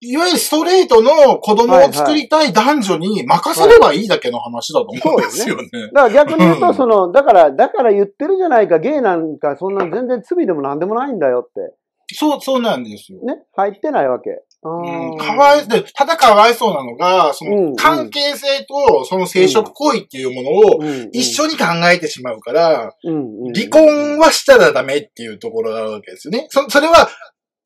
いわゆるストレートの子供を作りたい男女に任せればいいだけの話だと思うんですよね。ねだから逆に言うと、その、だから、だから言ってるじゃないか、ゲイなんかそんな全然罪でも何でもないんだよって。そう、そうなんですよ。ね、入ってないわけ。うん、かわい、で、ただかわいそうなのが、その関係性とその生殖行為っていうものを一緒に考えてしまうから、離婚はしたらダメっていうところがあるわけですよね。そ、それは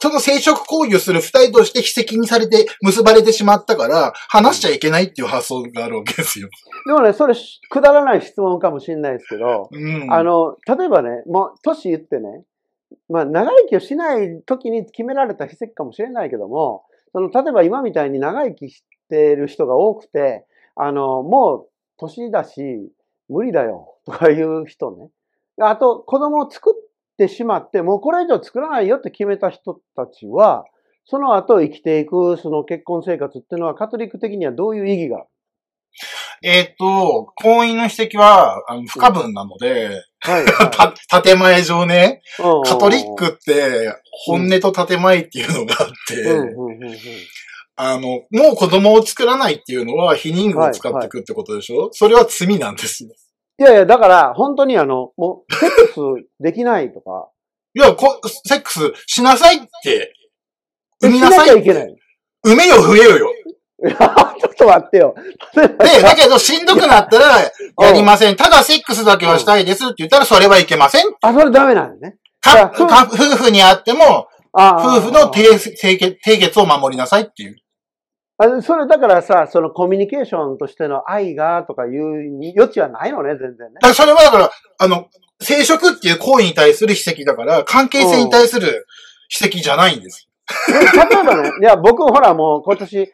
その生殖行為をする二人として秘跡にされて、結ばれてしまったから、話しちゃいけないっていう発想があるわけですよ。でもね、それ、くだらない質問かもしれないですけど、うん、あの、例えばね、もう、年言ってね、まあ、長生きをしない時に決められた秘跡かもしれないけども、その、例えば今みたいに長生きしてる人が多くて、あの、もう、年だし、無理だよ、とかいう人ね。あと、子供を作ってしまって、もうこれ以上作らないよって決めた人たちは、その後生きていくその結婚生活っていうのはカトリック的にはどういう意義が？えっ、と、婚姻の指摘はあの不可分なので、はい。はい、建前上ね、カトリックって本音と建前っていうのがあって、あの、もう子供を作らないっていうのは否認具を使っていくってことでしょ、はい。はい、それは罪なんですよ。いやいや、だから、本当にあの、もう、セックスできないとか。いや、こ、セックスしなさいって、産みなさい。しなきゃいけない。産めよ、増えよよ。ちょっと待ってよ。で、だけど、しんどくなったら、やりません。ただ、セックスだけはしたいですって言ったら、それはいけません。あ、それダメなんですね。か、か、夫婦にあっても、夫婦の締結を守りなさいっていう。あそれだからさ、そのコミュニケーションとしての愛がとかいう余地はないのね、全然ね。だそれはだから、あの、生殖っていう行為に対する指摘だから、関係性に対する指摘じゃないんです。例えばね、いや、僕ほらもう今年、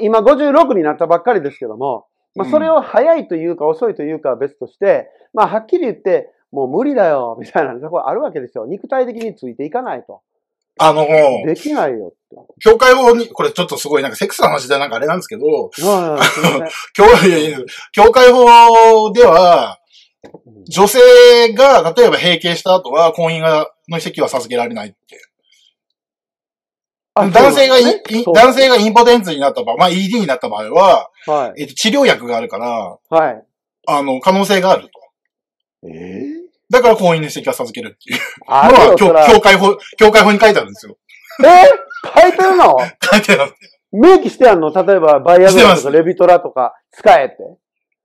今56になったばっかりですけども、まあそれを早いというか遅いというかは別として、まあはっきり言って、もう無理だよ、みたいなところあるわけですよ。肉体的についていかないと。あの、できないよ教会法に、これちょっとすごいなんかセックスの話でなんかあれなんですけど、教教会法では、女性が、例えば閉経した後は婚姻がの席は授けられないって。男性が、ね、男性がインポテンツになった場合、まあ ED になった場合は、はい、えっと、治療薬があるから、はい。あの、可能性があると。ええー、だから婚姻の席は授けるっていう。あのは、教会法、教会法に書いてあるんですよ。え？ー、書いてるの？書いてある。明記してあるの？例えば、バイアグラとかレビトラとか使えって。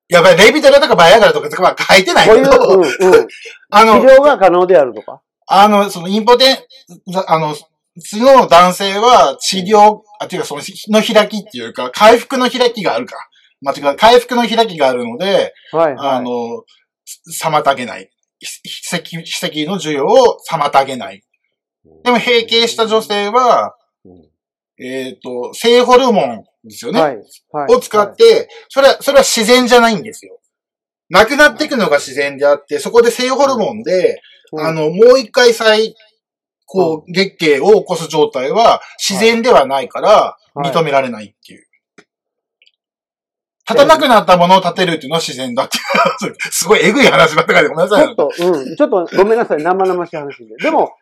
やばい、レビトラとかバイアグラとかとかは書いてないけど。うう、うん、うん。あの、治療が可能であるとか？あの、そのインポテン、あの、次の男性は治療、あ、ていうかその、の開きっていうか、回復の開きがあるか。間違い、回復の開きがあるので、はい、はい、あの、妨げない。史跡、の需要を妨げない。でも、閉経した女性は、えっ、ー、と、性ホルモンですよね。はい。はい、を使って、それは、それは自然じゃないんですよ。なくなっていくのが自然であって、そこで性ホルモンで、あの、もう一回再、こう、月経を起こす状態は自然ではないから、認められないっていう。立たなくなったものを立てるっていうのは自然だっていう。すごいエグい話ばっかりでごめんなさい。ちょっと、うん。ちょっとごめんなさい。生々しい話で。でも、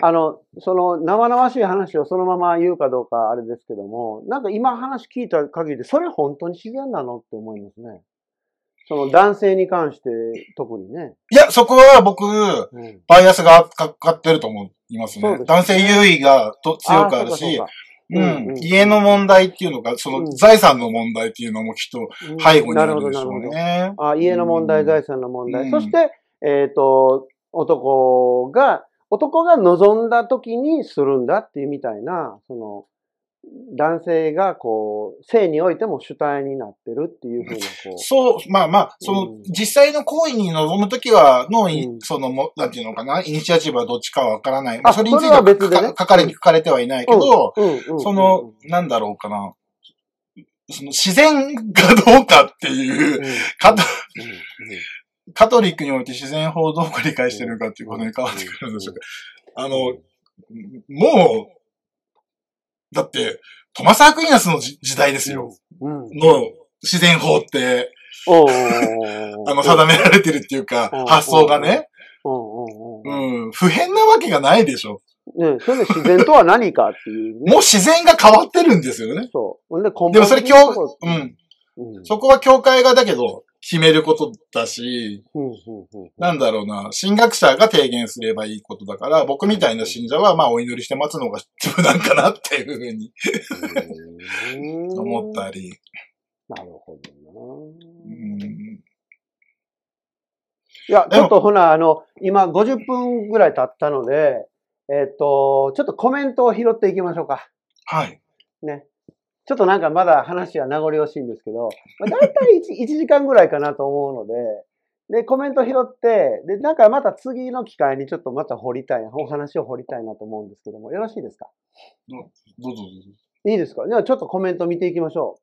あの、その生々しい話をそのまま言うかどうかあれですけども、なんか今話聞いた限りで、それ本当に自然なのって思いますね。その男性に関して特にね。いや、そこは僕、うん、バイアスがかかってると思いますね。すね男性優位がと強くあるし、うん、家の問題っていうのが、その財産の問題っていうのもきっと背後にあるでしょうね。あ家の問題、財産の問題。そして、えっ、ー、と、男が男が望んだ時にするんだっていうみたいな、その、男性がこう、性においても主体になってるっていうふうなこう。そう、まあまあ、その、うん、実際の行為に臨むときは、の、うん、その、も、なんていうのかな、イニシアチブはどっちかはわからない。まあ、それについては別で、ね、書かれ、書かれてはいないけど、その、なんだろうかな。その自然がどうかっていう、かと、カトリックにおいて自然法をどう理解してるのかっていうことに変わってくるんでしょうか。あの、もう、だって、トマス・アクイナスの時代ですよ。の自然法って、あの、定められてるっていうか、発想がね。うん。普遍なわけがないでしょ。ねそれで自然とは何かっていう、ね、もう自然が変わってるんですよね。そう。で、でもそれ教、うん。うん、そこは教会がだけど、決めることだし、なんだろうな、神学者が提言すればいいことだから、僕みたいな信者はまあお祈りして待つのが無難かなっていうふうに思ったり。なるほどな。いや、ちょっとほな、あの、今50分ぐらい経ったので、えっ、ー、と、ちょっとコメントを拾っていきましょうか。はい。ね。ちょっとなんかまだ話は名残惜しいんですけど、まあ、大体 1, 1時間ぐらいかなと思うので、で、コメント拾って、で、なんかまた次の機会にちょっとまた掘りたい、お話を掘りたいなと思うんですけども、よろしいですか？どうぞどうぞ。いいですか？ではちょっとコメント見ていきましょ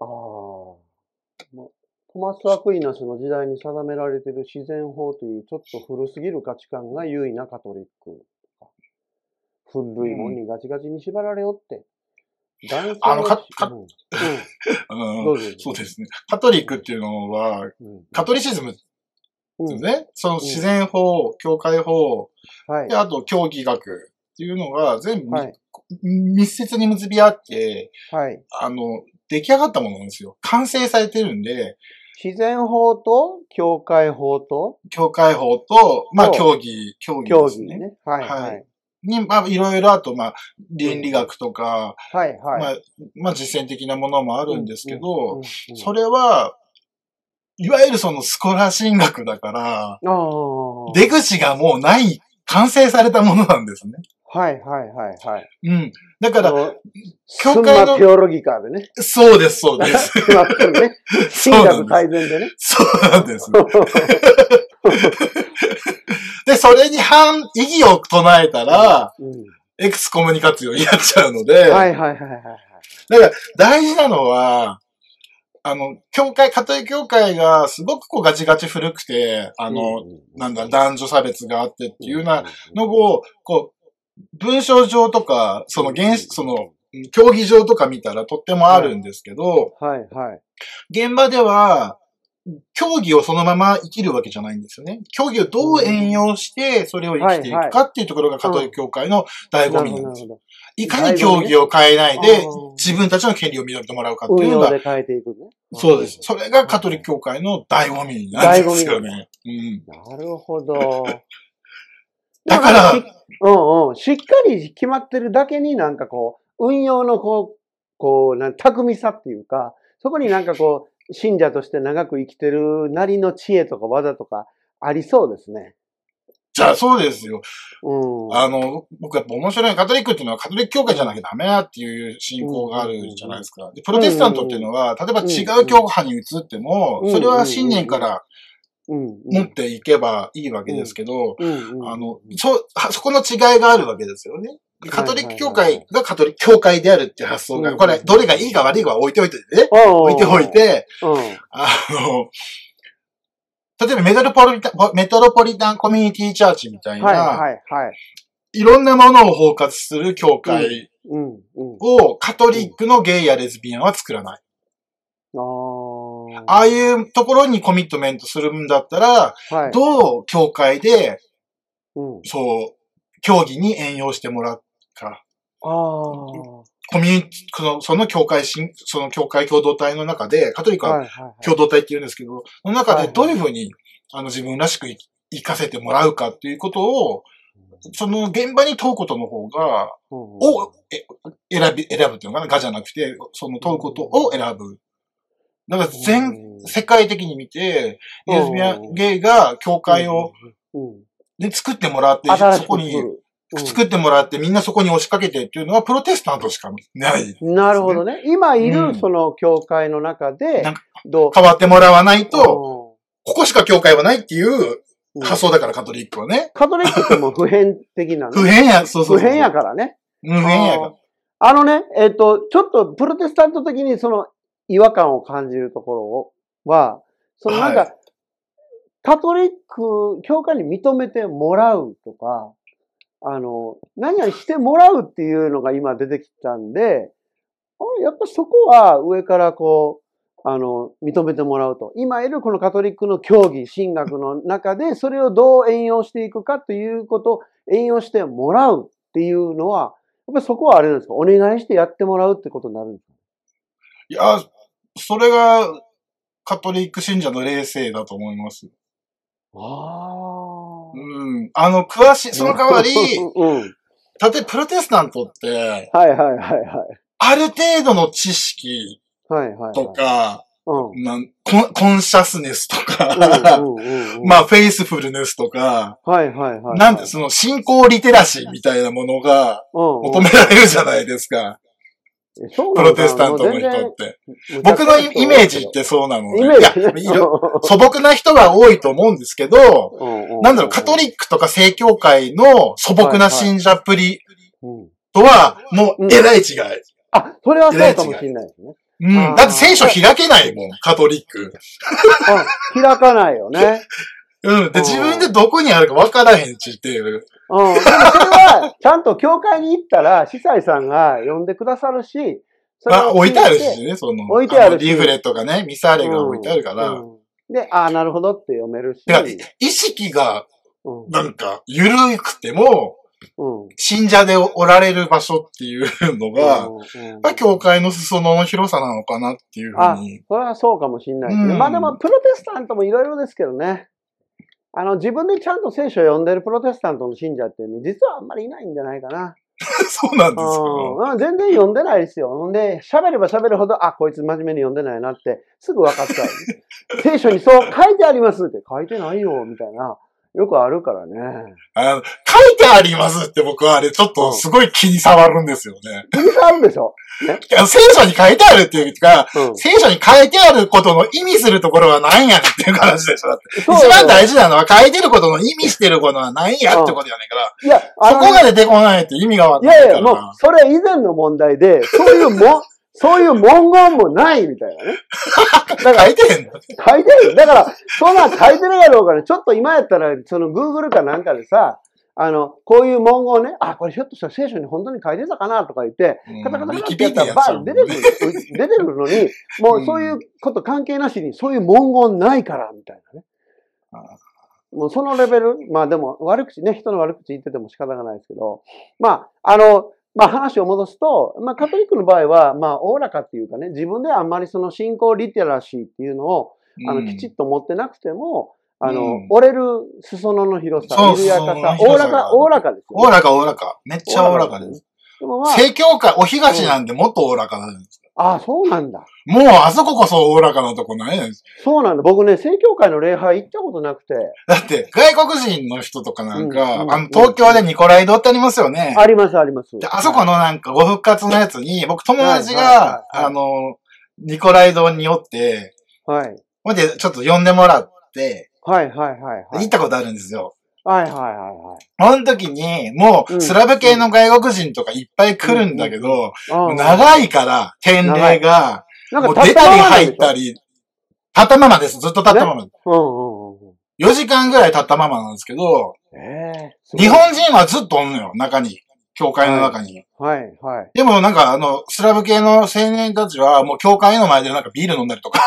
う。ああ。トマス・アクイナスの時代に定められている自然法というちょっと古すぎる価値観が優位なカトリック。古いもんにガチガチに縛られおって、あの、か、か、うん、そうですね。カトリックっていうのは、カトリシズムですね。その自然法、教会法、はい、であと教義学っていうのが全部、はい、密接に結び合って、はい、あの、出来上がったものなんですよ。完成されてるんで、自然法と、教会法と、教会法と、まあ、教義、教義ですね。はい。に、まあ、いろいろあと、まあ、倫理学とか、はいはい。まあ、まあ、実践的なものもあるんですけど、それは、いわゆるそのスコラ神学だから、出口がもうない、完成されたものなんですね。はいはいはいはい。うん。だから、教会の。テオロギカーでね。そうです、そうです。ね。神学改善でね。そうなんです。で、それに反、意義を唱えたら、うん、エクスコムニカツヨになっちゃうので、はいはいはいはい。だから、大事なのは、あの、教会、家庭教会がすごくこうガチガチ古くて、あの、うん、なんだ、男女差別があってっていうようなのを、こう、文章上とか、その原、その、競技場とか見たらとってもあるんですけど、はい、はい、はい。現場では、競技をそのまま生きるわけじゃないんですよね。競技をどう援用して、それを生きていくかっていうところがカトリック教会の醍醐味なんですよ。いかに競技を変えないで、自分たちの権利を認めてもらうかっていうのが。そうです。それがカトリック教会の醍醐味なんですよね。なるほど。だから、うんうん。しっかり決まってるだけになんかこう、運用のこう、こう、なん巧みさっていうか、そこになんかこう、信者として長く生きてるなりの知恵とか技とかありそうですね。じゃあそうですよ。うん、あの、僕やっぱ面白いカトリックっていうのはカトリック教会じゃなきゃダメだっていう信仰があるじゃないですか。でプロテスタントっていうのは、例えば違う教派に移っても、それは信念から持っていけばいいわけですけど、あの、そ、そこの違いがあるわけですよね。カトリック教会がカトリック教会であるっていう発想が、これ、どれがいいか悪いかは置いておいてね。置いておいて、あの、例えばメトロポリタン、メトロポリタンコミュニティチャーチみたいな、はいはいはい。いろんなものを包括する教会をカトリックのゲイやレズビアンは作らない。ああいうところにコミットメントするんだったら、はい、どう教会で、うん、そう、競技に援用してもらうか。ああ。コミュニティ、その、その教会その教会共同体の中で、カトリックは共同体って言うんですけど、その中でどういうふうに、あの自分らしく生かせてもらうかっていうことを、その現場に問うことの方が、を、選び、選ぶっていうのかな、がじゃなくて、その問うことを選ぶ。だから全、世界的に見て、レズビアンゲイが教会を、で作ってもらって、そこに作ってもらってみんなそこに押しかけてっていうのはプロテスタントしかない、ね、なるほどね。今いるその教会の中で、どう？変わってもらわないと、ここしか教会はないっていう発想だから、カトリックはね。カトリックっても普遍的なの。普遍や、そうそう普遍やからね。普遍やから。あのね、えっ、ー、と、ちょっとプロテスタント的にその違和感を感じるところは、そのなんか、はい、カトリック、教会に認めてもらうとか、あの、何々してもらうっていうのが今出てきたんで、やっぱそこは上からこう、あの、認めてもらうと。今いるこのカトリックの教義、神学の中で、それをどう援用していくかということを援用してもらうっていうのは、やっぱりそこはあれなんですか？お願いしてやってもらうってことになるんですか？いや、それがカトリック信者の霊性だと思います。ああ。うん。あの、詳しい、その代わり、うん。例えばプロテスタントって、はいはいはいはい。ある程度の知識とか、うん、なんコンコンシャスネスとか、まあ、フェイスフルネスとか、はいはいはい。なんで、その、信仰リテラシーみたいなものが求められるじゃないですか。プロテスタントの人って。僕のイメージってそうなので。いや、素朴な人が多いと思うんですけど、なんだろう、カトリックとか正教会の素朴な信者っぷりとは、もう、えらい違い。あ、それはそうかもしれないですね。うん。だって聖書開けないもん、カトリック。開かないよね。うん。で、自分でどこにあるか分からへんちっていう。うん。でもそれは、ちゃんと教会に行ったら、司祭さんが呼んでくださるし、あ、置いてあるしね、その。置いてあるし。リーフレットがね、ミサーレが置いてあるから。うんうん、で、ああ、なるほどって読めるし。意識が、なんか、ゆるくても、うん、信者でおられる場所っていうのが、うんうん、教会の裾野の広さなのかなっていうふうに。それはそうかもしれないね。まあでも、プロテスタントもいろいろですけどね。あの、自分でちゃんと聖書を読んでるプロテスタントの信者ってね、実はあんまりいないんじゃないかな。そうなんですか、うん、全然読んでないですよ。ほんで、喋れば喋るほど、あ、こいつ真面目に読んでないなって、すぐ分かっちゃう。聖書にそう書いてありますって、書いてないよ、みたいな。よくあるからね。あの、書いてありますって僕はあれちょっとすごい気に障るんですよね。気に障るんでしょ、ね、聖書に書いてあるっていうか、うん、聖書に書いてあることの意味するところは何やっていう話でしょだって。一番大事なのは書いてることの意味してることは何やってことやねんから。いや、そこが出てこないって意味がわかんないいやいや、もう、それ以前の問題で、そういうも、そういう文言もないみたいなね。だから書いてへんの？書いてる。だから、そんな書いてるやろうから、ちょっと今やったら、その Google かなんかでさ、あの、こういう文言ね、あ、これひょっとしたら聖書に本当に書いてたかなとか言って、カタカタカタってやったらバーン出てくる、出てくるのに、もうそういうこと関係なしに、そういう文言ないから、みたいなね。もうそのレベル、まあでも悪口ね、人の悪口言ってても仕方がないですけど、まあ、あの、まあ話を戻すと、まあカトリックの場合は、まあおおらかっていうかね、自分であんまりその信仰リテラシーっていうのを、あの、きちっと持ってなくても、あの、うん折れる裾野の広さ、緩やかさ、おおらか、おおらかですよ、おおらかおおらか。めっちゃおおらかです。でもまあ、正教会、お東なんでもっとおおらかなんです。ああ、そうなんだ。もうあそここそおおらかなとこない？です。そうなんだ。僕ね、正教会の礼拝行ったことなくて。だって、外国人の人とかなんか、うんうんあの、東京でニコライ堂ってありますよね。あります、あります。であそこのなんかご復活のやつに、僕友達が、はいあの、ニコライ堂に寄って、はい。ほんで、ちょっと呼んでもらって、はい、はい、はい。はい行ったことあるんですよ。はい、はい、はいはい。その時に、もう、うんスラブ系の外国人とかいっぱい来るんだけど、ああ長いから、天霊が、もう出たり入ったり、立ったままです。ずっと立ったまま。うんうんうんうん。4時間ぐらい立ったままなんですけど、日本人はずっとおんのよ、中に。教会の中に。はい、はい。でもなんかあの、スラブ系の青年たちはもう教会の前でなんかビール飲んだりとか、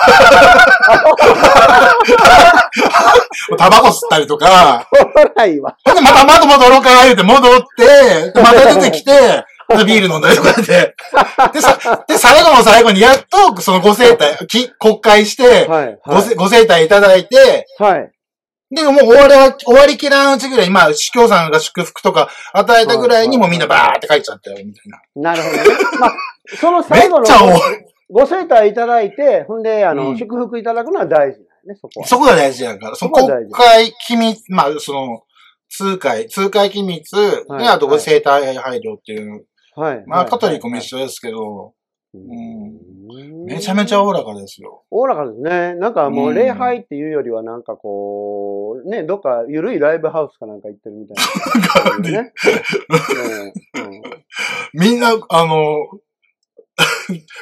タバコ吸ったりとか、ないわ。ほんでまたまた戻ろうか言うて戻って、また出てきて、ビール飲んだりとかで、で、さ、で、最後の最後にやっとそのご生体、き国会して、はい、はい。ご生体いただいて、はい。で、もう終わりは、終わりきらんうちぐらい、まあ、司教さんが祝福とか与えたぐらいにもうみんなバーって書いちゃったよ、みたいな。なるほどね。まあ、そのめ最後のっちゃ多い。ご生体いただいて、ほんで、あの、うん祝福いただくのは大事だよね、そこは。そこが大事やから。そこが大事国会機密、まあ、その、通会、通会機密、はいで、あとご生体配慮っていう。はい。まあ、カトリックも緒。一緒ですけど、うんめちゃめちゃおおらかですよ。おおらかですね。なんかもううん礼拝っていうよりはなんかこう、ね、どっか緩いライブハウスかなんか行ってるみたいなね。うんうんみんな、あの、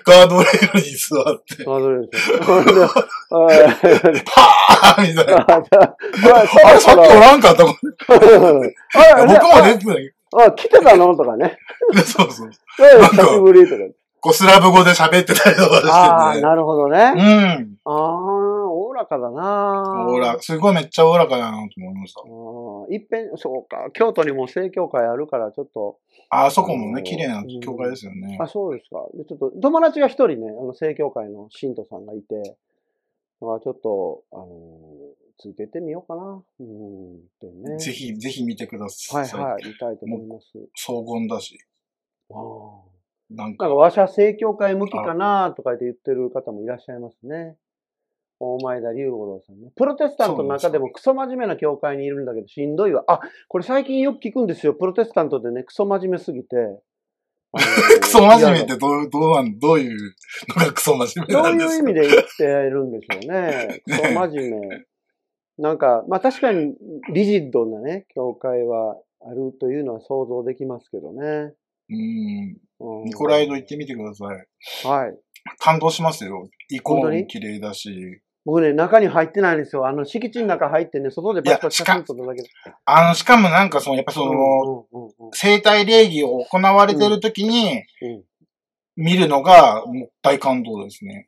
ガードレールに座って、あ、どれですよ。はい パーみたいな。ああれ、さっきおらんかった？僕あも出てない。あ、来てたの？とかね。そうそう。久しぶりとか。こう、スラブ語で喋ってたりとかああ、してて。なるほどね。うん。ああ、おおらかだなおおら、すごいめっちゃおおらかだなと思いました。うんいっぺん、そうか。京都にも正教会あるから、ちょっと。あそこもね、綺麗な教会ですよね。あ、そうですか。でちょっと、友達が一人ね、あの、正教会の信徒さんがいて、だからちょっと、あのーついてってみようかな。うん、ってね。ぜ。ひ、ぜひ見てくださ。はいいはい、見たいと思います。荘厳だし。ああなんかなんか、、和社正教会向きかなとか言って言ってる方もいらっしゃいますね。大前田龍五郎さんね。プロテスタントの中でもクソ真面目な教会にいるんだけどしんどいわ。あ、これ最近よく聞くんですよ。プロテスタントでね、クソ真面目すぎて。クソ真面目ってどう、どうなん、どういうのがクソ真面目どなんですか？ういう意味で言ってるんでしょうね。クソ真面目。なんか、まあ確かにリジッドなね、教会はあるというのは想像できますけどね。うん。うんニコライド行ってみてください。はい。感動しますよ。イコーン綺麗だし。僕ね、中に入ってないんですよ。あの、敷地の中入ってね、外でバッと写真撮っただけで。あの、しかもなんかその、やっぱその、うんうんうんうん生体礼儀を行われてる時にうん見るのがもう大感動ですね。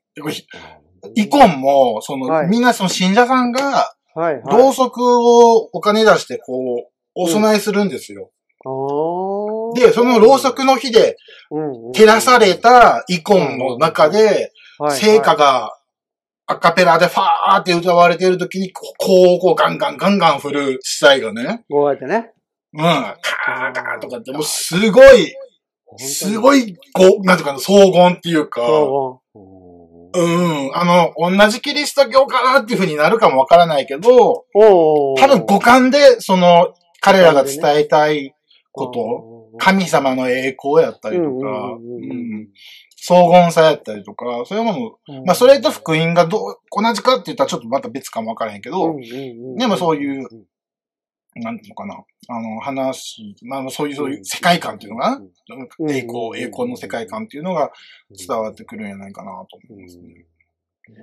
イコンも、その、はいみんなその信者さんが、はい、はい。ろうそくをお金出して、こう、お供えするんですよ。あーで、そのろうそくの火でうんうん照らされたイコンの中で、はい聖歌がアカペラでファーって歌われてる時に、こう、こうガンガンガンガン振る司祭がね、こうやってね。うん、カーカーとかって、もうすごい、すごい。い、こう、なんていうかな、荘厳っていうか、そううん、あの、同じキリスト教かなっていうふうになるかもわからないけど、多分五感で、その、彼らが伝えたいこと、神様の栄光やったりとか、うん荘厳さやったりとか、そういうもの、うん。まあ、それと福音がどう、同じかって言ったらちょっとまた別かもわからへんけど、でもそういうなんていうのかな、あの、話、まあ、そういう、そういう世界観っていうのかな、うん。栄光、栄光の世界観っていうのが伝わってくるんじゃないかなと思いますね。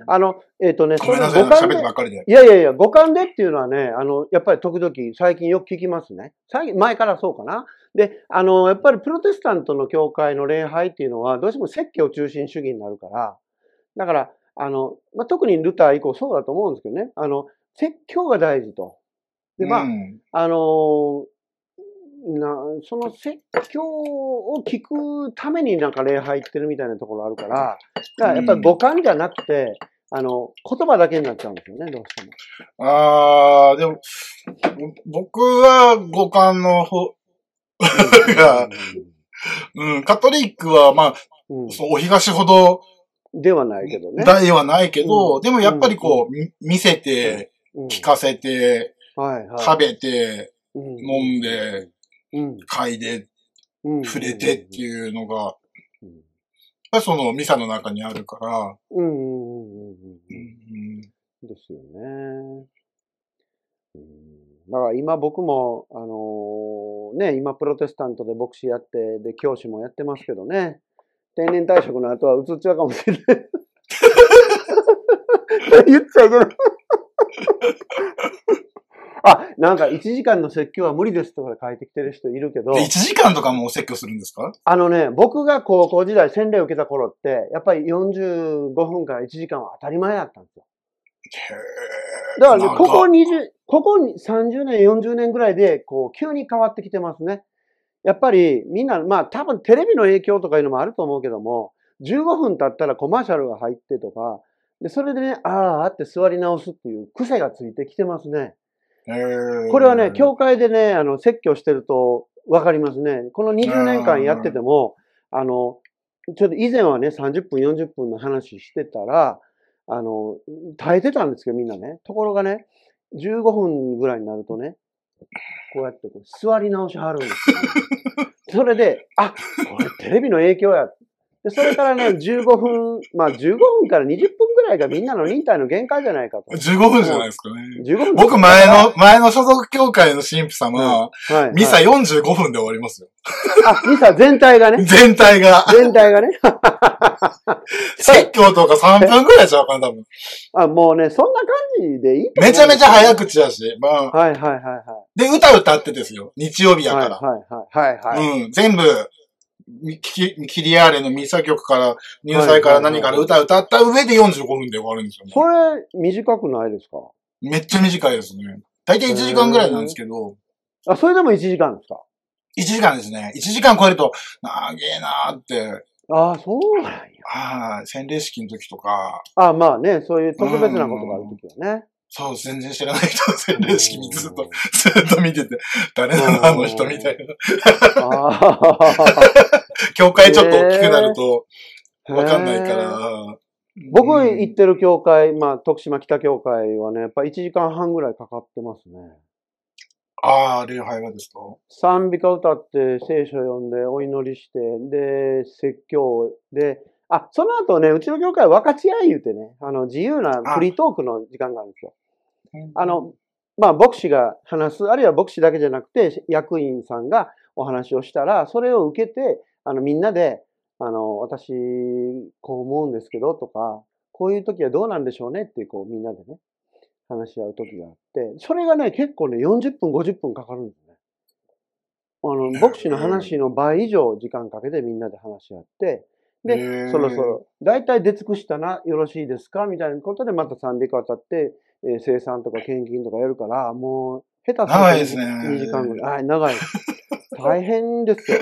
あの、えっ、ー、とね、それ五感で。いやいやいや、五感でっていうのはね、あの、やっぱり時々最近よく聞きますね。最近、前からそうかな。で、あの、やっぱりプロテスタントの教会の礼拝っていうのは、どうしても説教中心主義になるから、だから、あの、まあ、特にルター以降そうだと思うんですけどね、あの、説教が大事と。で、まあ、うん、あの、な、その説教を聞くためになんか礼拝行ってるみたいなところあるから、だからやっぱり五感じゃなくて、あの、言葉だけになっちゃうんですよね、どうしても。ああ、でも、僕は五感の方が、うん、カトリックは、まあ、うん、そうお東ほど、ではないけどね。ではないけど、うん、でもやっぱりこう、うん、見せて、聞かせて、はいはい、食べて、飲んで、嗅いで、触れてっていうのが、そのミサの中にあるから。うんうんうんうん。ですよね。だから今僕も、あのー、ね、今プロテスタントで牧師やって、で、教師もやってますけどね、定年退職の後は移っちゃうかもしれない。言っちゃいけない。あ、なんか1時間の説教は無理ですとか書いてきてる人いるけど。1時間とかも説教するんですか？あのね、僕が高校時代洗礼を受けた頃って、やっぱり45分から1時間は当たり前だったんですよ。だからね、ここ20、ここ30年、40年ぐらいで、こう、急に変わってきてますね。やっぱりみんな、まあ多分テレビの影響とかいうのもあると思うけども、15分経ったらコマーシャルが入ってとか、で、それでね、ああって座り直すっていう癖がついてきてますね。これはね、教会でね、あの、説教してるとわかりますね。この20年間やってても、あの、ちょっと以前はね、30分、40分の話してたら、あの、耐えてたんですけど、みんなね。ところがね、15分ぐらいになるとね、こうやってこう座り直しはるんですよ、ね。それで、あ、これテレビの影響や。で、それからね、15分、まあ15分から20分ぐらいがみんなの忍耐の限界じゃないかと。15分じゃないですかね。15分僕前の、前の所属協会の神父様、は、はい、ミサ45分で終わりますよ。あ、ミサ全体がね？全体が。全体がね？説教とか3分ぐらいじゃわかん多分。あ、もうね、そんな感じでいいめちゃめちゃ早口だし。まあ、はいはいはいはい。で、歌歌ってですよ。日曜日やから。はいはいはい。はいはい、うん。全部、キキリアーレのミサ曲から、入祭から何から歌歌った上で45分で終わるんですよね。それ、短くないですか？めっちゃ短いですね。大体1時間ぐらいなんですけど。あ、それでも1時間ですか ?1 時間ですね。1時間超えると、なげえなーって。ああ、そうなんや。ああ、洗礼式の時とか。ああ、まあね、そういう特別なことがある時はね。そう、全然知らない人の洗礼式ずっと、ずっと見てて、誰なのあの人みたいな。教会ちょっと大きくなると、わかんないから。僕行ってる教会、まあ、徳島北教会はね、やっぱ1時間半ぐらいかかってますね。ああ、礼拝がですか？賛美歌歌って聖書読んでお祈りして、で、説教で、あ、その後ね、うちの教会は分かち合い言うてね、あの、自由なフリートークの時間があるんですよ。あの、まあ、牧師が話す、あるいは牧師だけじゃなくて、役員さんがお話をしたら、それを受けて、あの、みんなで、あの、私、こう思うんですけど、とか、こういう時はどうなんでしょうねって、こう、みんなでね、話し合う時があって、それがね、結構ね、40分、50分かかるんですね。あの、牧師の話の倍以上時間かけてみんなで話し合って、で、そろそろ、大体出尽くしたな、よろしいですかみたいなことでまた賛美歌渡って、えー、生産とか献金とかやるから、もう、下手すると2時間ぐらい。はい、長い。大変ですよ。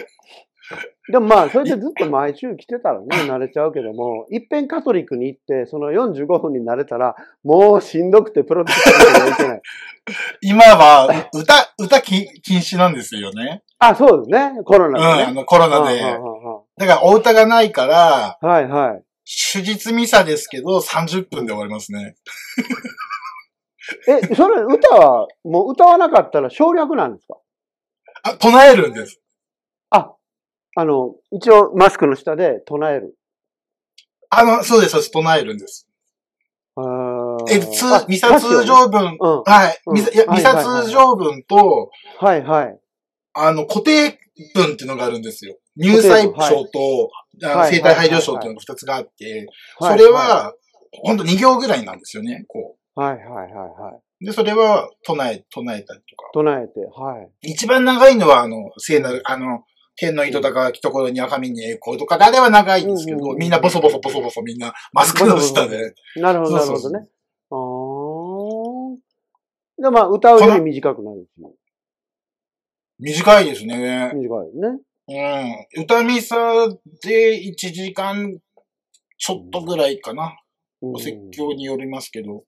でもまあ、それでずっと毎週来てたらね、慣れちゃうけども、いっぺんカトリックに行って、その45分に慣れたら、もうしんどくてプロテスタントがいけない。今は、歌、歌禁止なんですよね。あ、そうですね。コロナで、ね、うん、あの、コロナで。だから、お歌がないから、はいはい。手術ミサですけど、30分で終わりますね。え、それ、歌は、もう歌わなかったら省略なんですか？あ、唱えるんです。あ、あの、一応マスクの下で唱える。あの、そうです、そうです、唱えるんです。え、通、ミサ通常文、うん、はい、うん、通常文と、はいはい。あの、固定文っていうのがあるんですよ。入祭賞と、はい、生体配慮賞っていうのが二つがあって、はい、それは、ほんと2行ぐらいなんですよね、こう。はいはいはいはい。で、それは唱え、唱えたりとか。唱えて、はい。一番長いのは、あの、聖なる、あの、天の糸高きところに赤身に栄光とか、あれは長いんですけど、みんなボソボソボソボソみんなマスクの下で。なるほど、なるほどね。ああ。で、まあ、歌うより短くなるんですよ。短いですね。短いね。うん。歌ミサで1時間ちょっとぐらいかな。お説教によりますけど。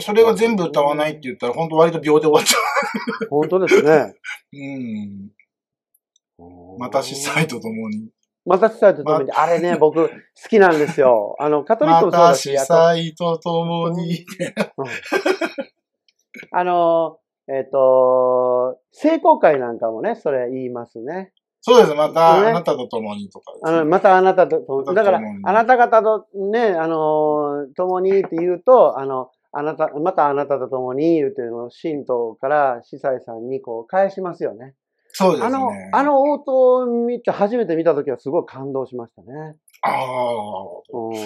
それが全部歌わないって言ったら、本当割と秒で終わっちゃう。本当ですね。うん。また司祭とともに。また司祭とともに。あれね、僕、好きなんですよ。あの、カトリックもそうだし。また司祭とともに。あの、えっ、ー、と、聖公会なんかもね、それ言いますね。そうです。また、あなたと共にとか、ね、あの、またあなたと共に。だから、あなた方とね、あの、共にって言うと、あの、あなた、またあなたと共に言うていうのを、神道から司祭さんにこう返しますよね。そうですね。あの、あの応答を見て、初めて見たときはすごい感動しましたね。ああ、うん。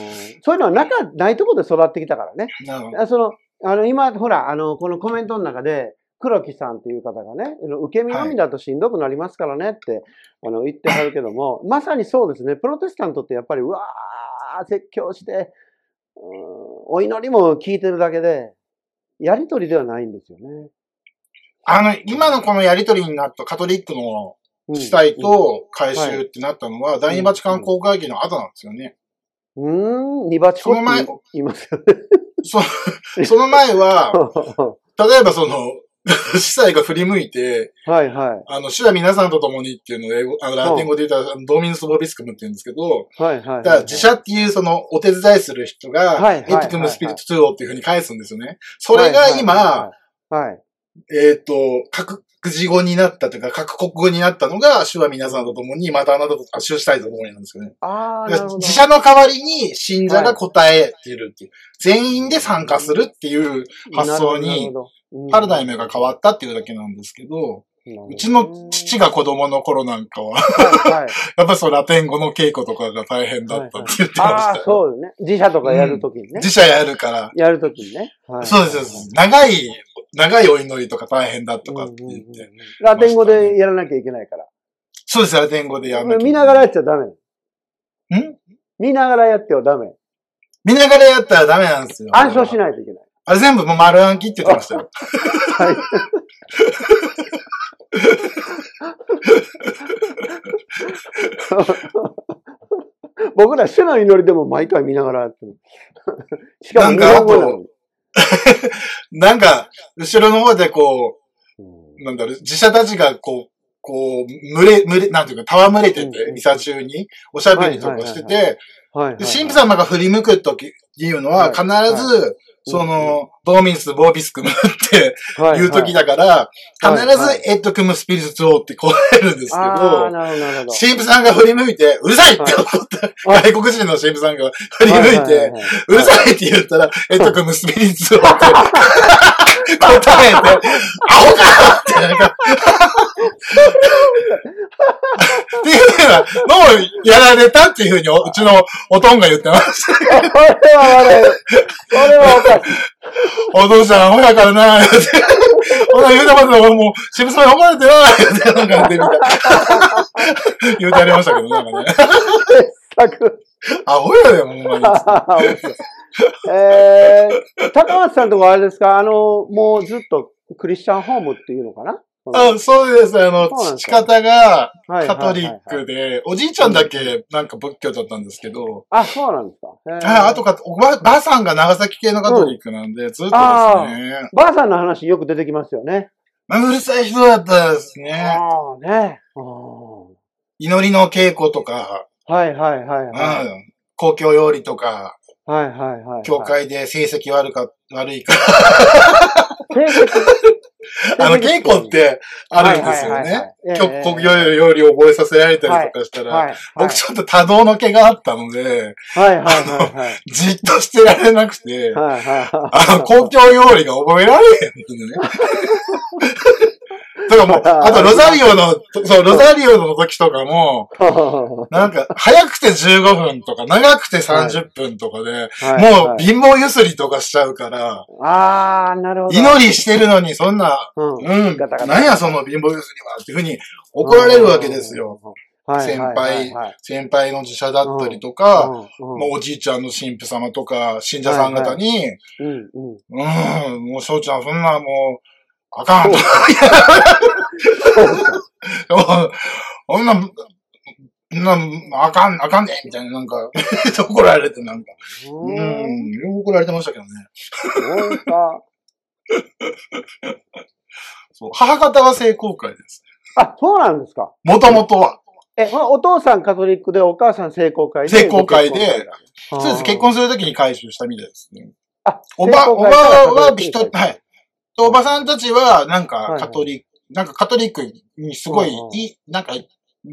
そういうのは中、ないところで育ってきたからね。なるほど。その、あの、今、ほら、あの、このコメントの中で、黒木さんっていう方がね、受け身のみだとしんどくなりますからねって、あの言ってはるけども、まさにそうですね、プロテスタントってやっぱり、うわー、説教して、お祈りも聞いてるだけで、やりとりではないんですよね。あの、今のこのやりとりになったカトリックの地帯と回収ってなったのは、第二バチカン公会議の後なんですよね。うん、二バチコって言いますよね。そその前は、例えばその、司祭が振り向いて、はいはい。あの、主は皆さんと共にっていうのを英語、あの、ラテン語で言ったら、ドーミヌス・ボビスクムって言うんですけど、はいはい。だから自社っていうその、お手伝いする人が、はい。エティクム・スピリット・トゥーオっていうふうに返すんですよね。それが今、はい。えっと、各字語になったというか、各国語になったのが、主は皆さんと共に、またあなたと、主したいと共になんですよね。ああ、自社の代わりに信者が答えているっていう、全員で参加するっていう発想に、パラダイムが変わったっていうだけなんですけど、うちの父が子供の頃なんかははい、やっぱそうラテン語の稽古とかが大変だったって言ってました、はいはい、ああ、そうね。自社とかやるときにね、うん、自社やるから。やるときにね。はい、そうです。長い、長いお祈りとか大変だとかって言って、ね、ラテン語でやらなきゃいけないから。そうです、ラテン語でやる。見ながらやっちゃダメ。ん？見ながらやってはダメ。見ながらやったらダメなんですよ。暗唱しないといけない。あれ全部もう丸暗記って言ってましたよ。はい。僕ら主の祈りでも毎回見ながらやってる。しかも日本語なんか、後ろの方でこう、なんだろう、自社たちがこう、こう、群れ、群れ、なんていうか、戯れてて、ミサ中に、おしゃべりとかしてて、神父様が振り向くときいうのは、必ず、その、ドーミンス、ボービスクムっていう時だから、必ずエッドクムスピリッツオーって答えるんですけど、神父さんが振り向いて、うるさいって怒った、外国人の神父さんが振り向いて、うるさいって言ったら、エッドクムスピリッツオーって答えて、アホかってなんかっていうふうなのをやられたっていうふうにうちのおとんが言ってました。これは悪い。これはおかしい。お父さん、アホやからな、って。ほら、言うてますよ。もう、渋沢に怒られてな、って、なんか言ってみた。言うてありましたけど、なんかね。アホやで、ほんまに。えー、高松さんとかあれですか？あの、もうずっとクリスチャンホームっていうのかな？あそうです。あの、父方がカトリックで、おじいちゃんだけなんか仏教だったんですけど。あ、そうなんですか？はい、あとか、ば、ばあさんが長崎系のカトリックなんで、うん、ずっとですね。ばあさんの話よく出てきますよね。うるさい人だったですね。ああ、ね。祈りの稽古とか。はいはいはい、はい。公共料理とか。はいはいはい。教会で成績悪か、悪いか。成績あの、稽古ってあるんですよね。曲国料理を覚えさせられたりとかしたら、僕ちょっと多動の毛があったので、じっとしてられなくて、あの、公共料理が覚えられへんんでね。だからもう、あとロザリオの、そう、ロザリオの時とかも、なんか、早くて15分とか、長くて30分とかで、もう貧乏ゆすりとかしちゃうから、ああ、なるほど。祈りしてるのに、そんな、うん、何やその貧乏ゆすりはっていうふうに怒られるわけですよ。先輩、先輩の自社だったりとか、おじいちゃんの神父様とか、信者さん方に、うん、もう翔ちゃんそんなもう、あかんと。そんな、な、あかん、あかんねみたいな、なんか 怒られて、なんか。うん、怒られてましたけどね。そうか。そう、母方は成功会です。あ、そうなんですかもともとは。え、お父さんカトリックでお母さん成功会で。成功会で、そうです。結婚するときに回収したみたいですね。あ、おば、おばは人、はい。おばさんたちは、なんか、カトリック、なんかカトリックにすごい、いい、なんか、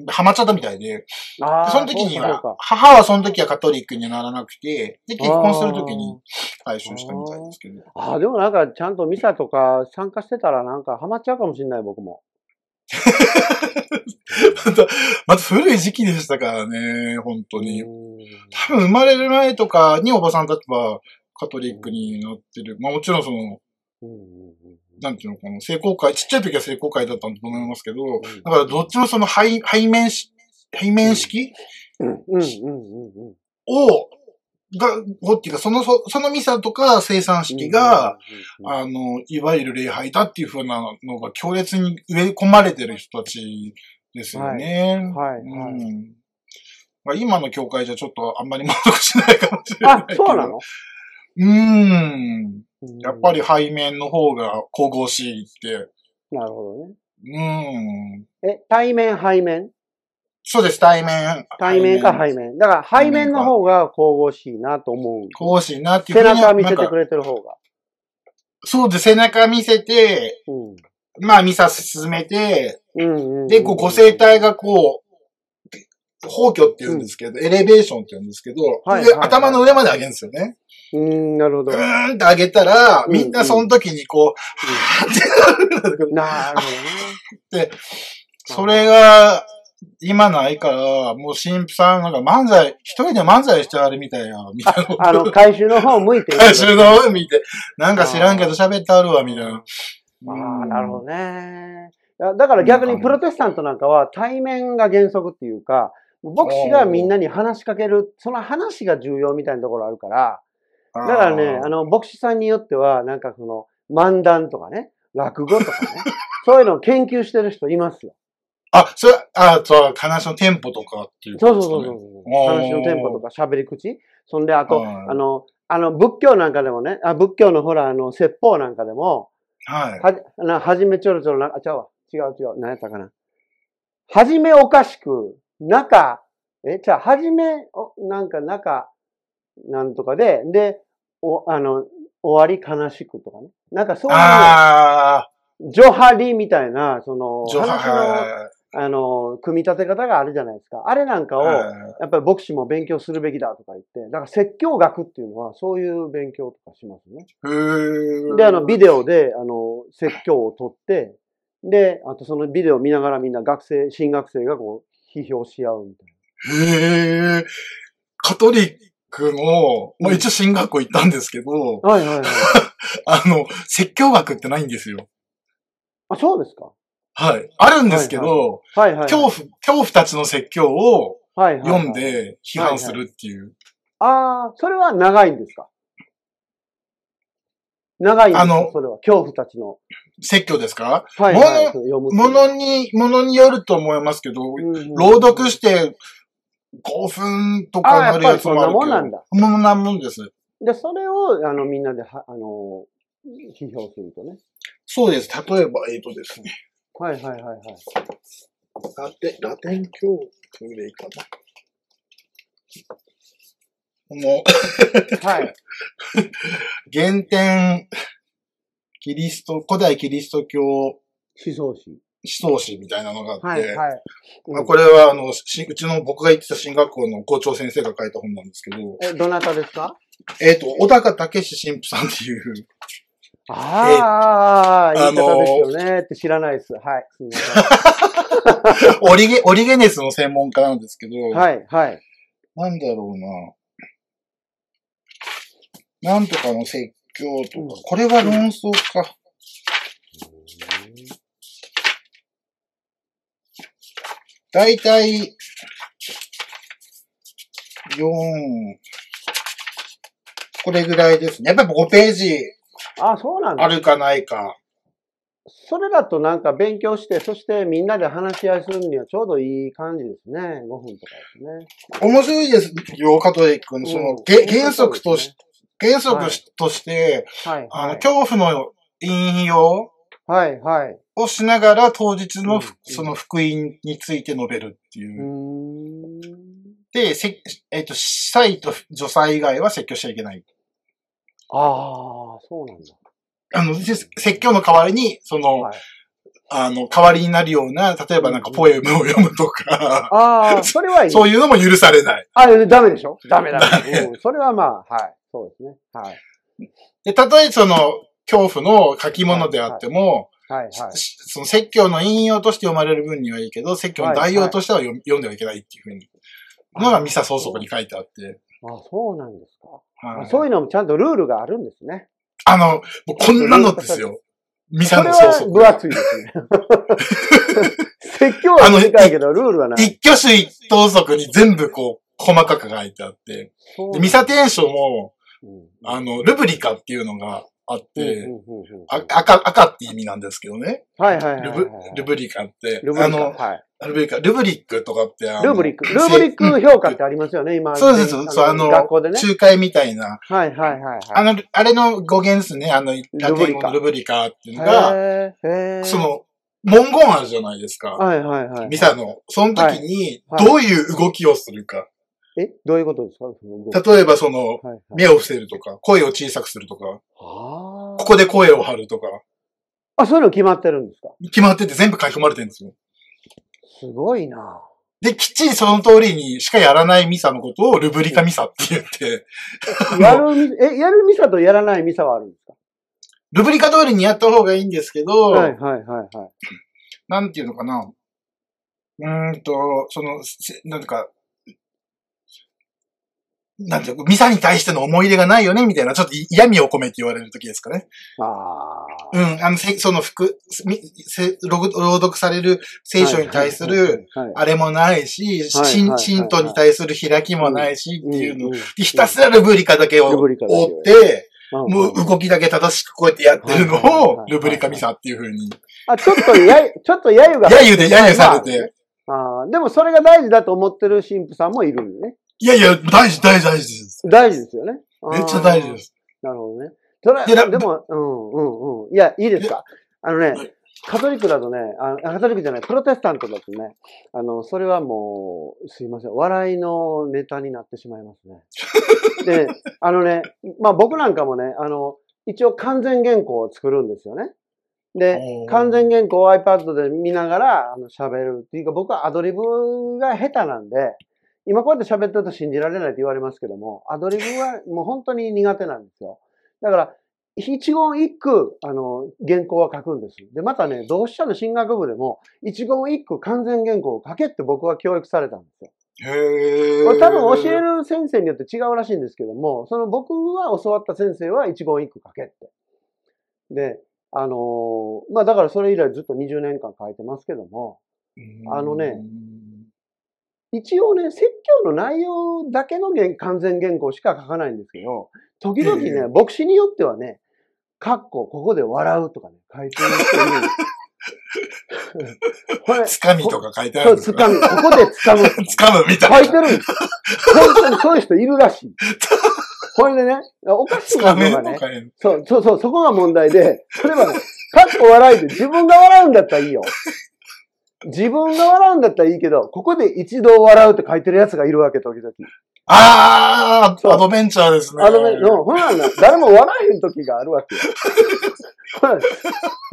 ハマっちゃったみたいで、その時には、母はその時はカトリックにならなくて、で、結婚する時に回収したみたいですけど。ああ、でもなんかちゃんとミサとか参加してたらなんかハマっちゃうかもしれない、僕も。また、また古い時期でしたからね、本当に。多分生まれる前とかにおばさんたちはカトリックになってる。まあもちろんその、なんていうのかな、成功会、ちっちゃい時は成功会だったと思いますけど、だからどっちもその背背面し、背面式を、が、をっていうか、その、そのミサとか生産式が、あの、いわゆる礼拝だっていうふうなのが強烈に植え込まれてる人たちですよね。はい。はい、うんまあ、今の教会じゃちょっとあんまり満足しないかもしれない。あ、そうなの？うん。やっぱり背面の方が神々しいって。なるほどね。うん。え、対面、背面？そうです、対面。対面か背面。だから背面の方が神々しいなと思う。神々しいなっていう背中見せてくれてる方が。そうです、背中見せて、うん、まあ、ミサ進めて、うんうんうん、で、こう、ご生体がこう、皇居って言うんですけど、うん、エレベーションって言うんですけど、はいはいはい、頭の上まで上げるんですよね。うん、なるほど。うーんって上げたら、みんなその時にこう、うん、はーってなる。なるほどね。で、それが、今ないから、もう神父さんなんか漫才、一人で漫才してあるみたいや、みたいな。あの、回収の方向いて回収の方見て、なんか知らんけど喋ってあるわ、みたいな。ああ、なるほどね。だから逆にプロテスタントなんかは対面が原則っていうか、牧師がみんなに話しかける、その話が重要みたいなところあるから、だからね、あの、牧師さんによっては、なんかその、漫談とかね、落語とかね、そういうのを研究してる人いますよ。あ、それ、あ、そう、話のテンポとかっていう、ね、そうそうそうそう。話のテンポとか喋り口そんで、あと、あの、あの、仏教なんかでもね、あ仏教のほら、あの、説法なんかでも、はい。は、な、はじめちょろちょろな、あ、ちゃうわ。違う違う。何やったかな。はじめおかしく、中、え、じゃあ、はじめ、お、なんか中、なんとかで、で、お、あの、終わり悲しくとかね。なんかそういう、あジョハリみたいな、その、話の、あの、組み立て方があるじゃないですか。あれなんかを、やっぱり牧師も勉強するべきだとか言って、だから説教学っていうのはそういう勉強とかしますね。で、あの、ビデオで、あの、説教を撮って、で、あとそのビデオを見ながらみんな学生、新学生がこう、批評し合うみたいな。へー。カトリックの、まあ一応進学校行ったんですけど、はいはいはい。あの、説教学ってないんですよ。あ、そうですかはい。あるんですけど、はいはい、はい、恐怖、恐怖たちの説教を読んで批判するっていう。ああ、それは長いんですか？長いんですか？あの、それは。恐怖たちの。説教ですか？はい、はい、ものに、ものによると思いますけど、うんうん、朗読して興奮とかなるやつもあるけど。そんなもんなんだ。もんなもんです。で、それを、あの、みんなでは、あの、批評するとね。そうです。例えば、えっ、ー、とですね。はいはいはいはい。ラテ、ラテン教育でいいかな。このはい。原点、キリスト、古代キリスト教思想史。思想史みたいなのがあって、はいはいまあ、これはあのし、うちの僕が行ってた進学校の校長先生が書いた本なんですけど。え、どなたですか？えっ、ー、と、小高武史神父さんっていうああ、言い方ですよねって知らないです。はい。すみません。オリゲ、オリゲネスの専門家なんですけど。はい、はい。なんだろうな。なんとかの説教とか、これは論争か。だいたい、4、これぐらいですね。やっぱり5ページ。あ、そうなんだ。あるかないか。それだとなんか勉強して、そしてみんなで話し合いするにはちょうどいい感じですね。5分とかですね。面白いですよ、カトリックの。その、うん、原則とし、原則として、はい、あの、恐怖の引用はいはい。をしながら当日の、その福音について述べるっていう。で、せえっ、ー、と、祭と女祭以外は説教しちゃいけない。ああ、そうなんだ。あの、説教の代わりに、その、はい、あの、代わりになるような、例えばなんかポエムを読むとか。ああ、それはいい。そういうのも許されない。あ、ダメでしょダメだ、ねうん。それはまあ、はい。そうですね。はい。で、たとえその、恐怖の書き物であっても、はいはい、その説教の引用として読まれる分にはいいけど、説教の代用としては読,、読んではいけないっていうふうに、のがミサ総則に書いてあって。あ、そうなんですか。はい、そういうのもちゃんとルールがあるんですね。あの、もうこんなのですよ。ミサの総則。分厚いですね。説教は短いけど、ルールはない。一挙手一投足に全部こう、細かく書いてあって。でミサテンションも、あの、ルブリカっていうのがあって、赤、赤って意味なんですけどね。はいはいはい、ルブ、ルブリカって。ルブリカ。あの、はい、ルブリカ、ルブリックとかって、ルブリック。ルブリック評価ってありますよね、今。そうです、そう、あの、学校でね。仲介みたいな。はいはいはい。あの、あれの語源ですね、あの、ラテン語のルブリカっていうのが、その、文言あるじゃないですか。はいはいはい。ミサの。その時に、どういう動きをするか。えどういうことですか？例えばその、目を伏せるとか、声を小さくするとか、ここで声を張るとか。あ、そういうの決まってるんですか？決まってて全部書き込まれてるんですよ。すごいなで、きっちりその通りにしかやらないミサのことをルブリカミサって言って。やる、え、やるミサとやらないミサはあるんですか？ルブリカ通りにやった方がいいんですけど、はいはいはいはい。なんていうのかな。うんと、その、なんか、なんていうか、ミサに対しての思い入れがないよね、みたいな、ちょっと嫌味を込めて言われる時ですかね。ああ。うん、あの、その服、朗読される聖書に対する、あれもないし、信徒に対する開きもないし、っていうの、ひたすらルブリカだけを追って、もう動きだけ正しくこうやってやってるのを、ルブリカミサっていうふうに。あ、ちょっとや、ちょっと揶揄が。揶揄で揶揄されて。ああ、でもそれが大事だと思ってる神父さんもいるんね。いやいや、大事、大事、大事です。大事ですよね。めっちゃ大事です。なるほどね。それでも、うんうんうん。いや、いいですか？あのね、カトリックだとねあ、カトリックじゃない、プロテスタントだとね、あの、それはもう、すいません、笑いのネタになってしまいますね。で、あのね、まあ僕なんかもね、あの、一応完全原稿を作るんですよね。で、完全原稿を iPad で見ながら、あの、喋るっていうか、僕はアドリブが下手なんで、今こうやって喋ってると信じられないと言われますけども、アドリブはもう本当に苦手なんですよ。だから、一言一句、あの、原稿は書くんです。で、またね、同志社の進学部でも、一言一句完全原稿を書けって僕は教育されたんですよ。へこれ多分教える先生によって違うらしいんですけども、その僕は教わった先生は一言一句書けって。で、あのまあだからそれ以来ずっと20年間書いてますけども、あのね、一応ね、説教の内容だけの完全原稿しか書かないんですけど、時々ね、牧師によってはね、カッコ、ここで笑うとかね、書いてる人いるんです。これ。つかみとか書いてあるんですか？つかみ。ここでつかむ。つかむみたいな。書いてるんです。本当にそういう人いるらしい。これでね、おかしいのがね、そう、そうそう、そこが問題で、それはね、カッコ笑いで自分が笑うんだったらいいよ。自分が笑うんだったらいいけど、ここで一度笑うって書いてる奴がいるわけ、時々。ああ、アドベンチャーですね。アドベンチャー。ほらな、誰も笑えへん時があるわけよ。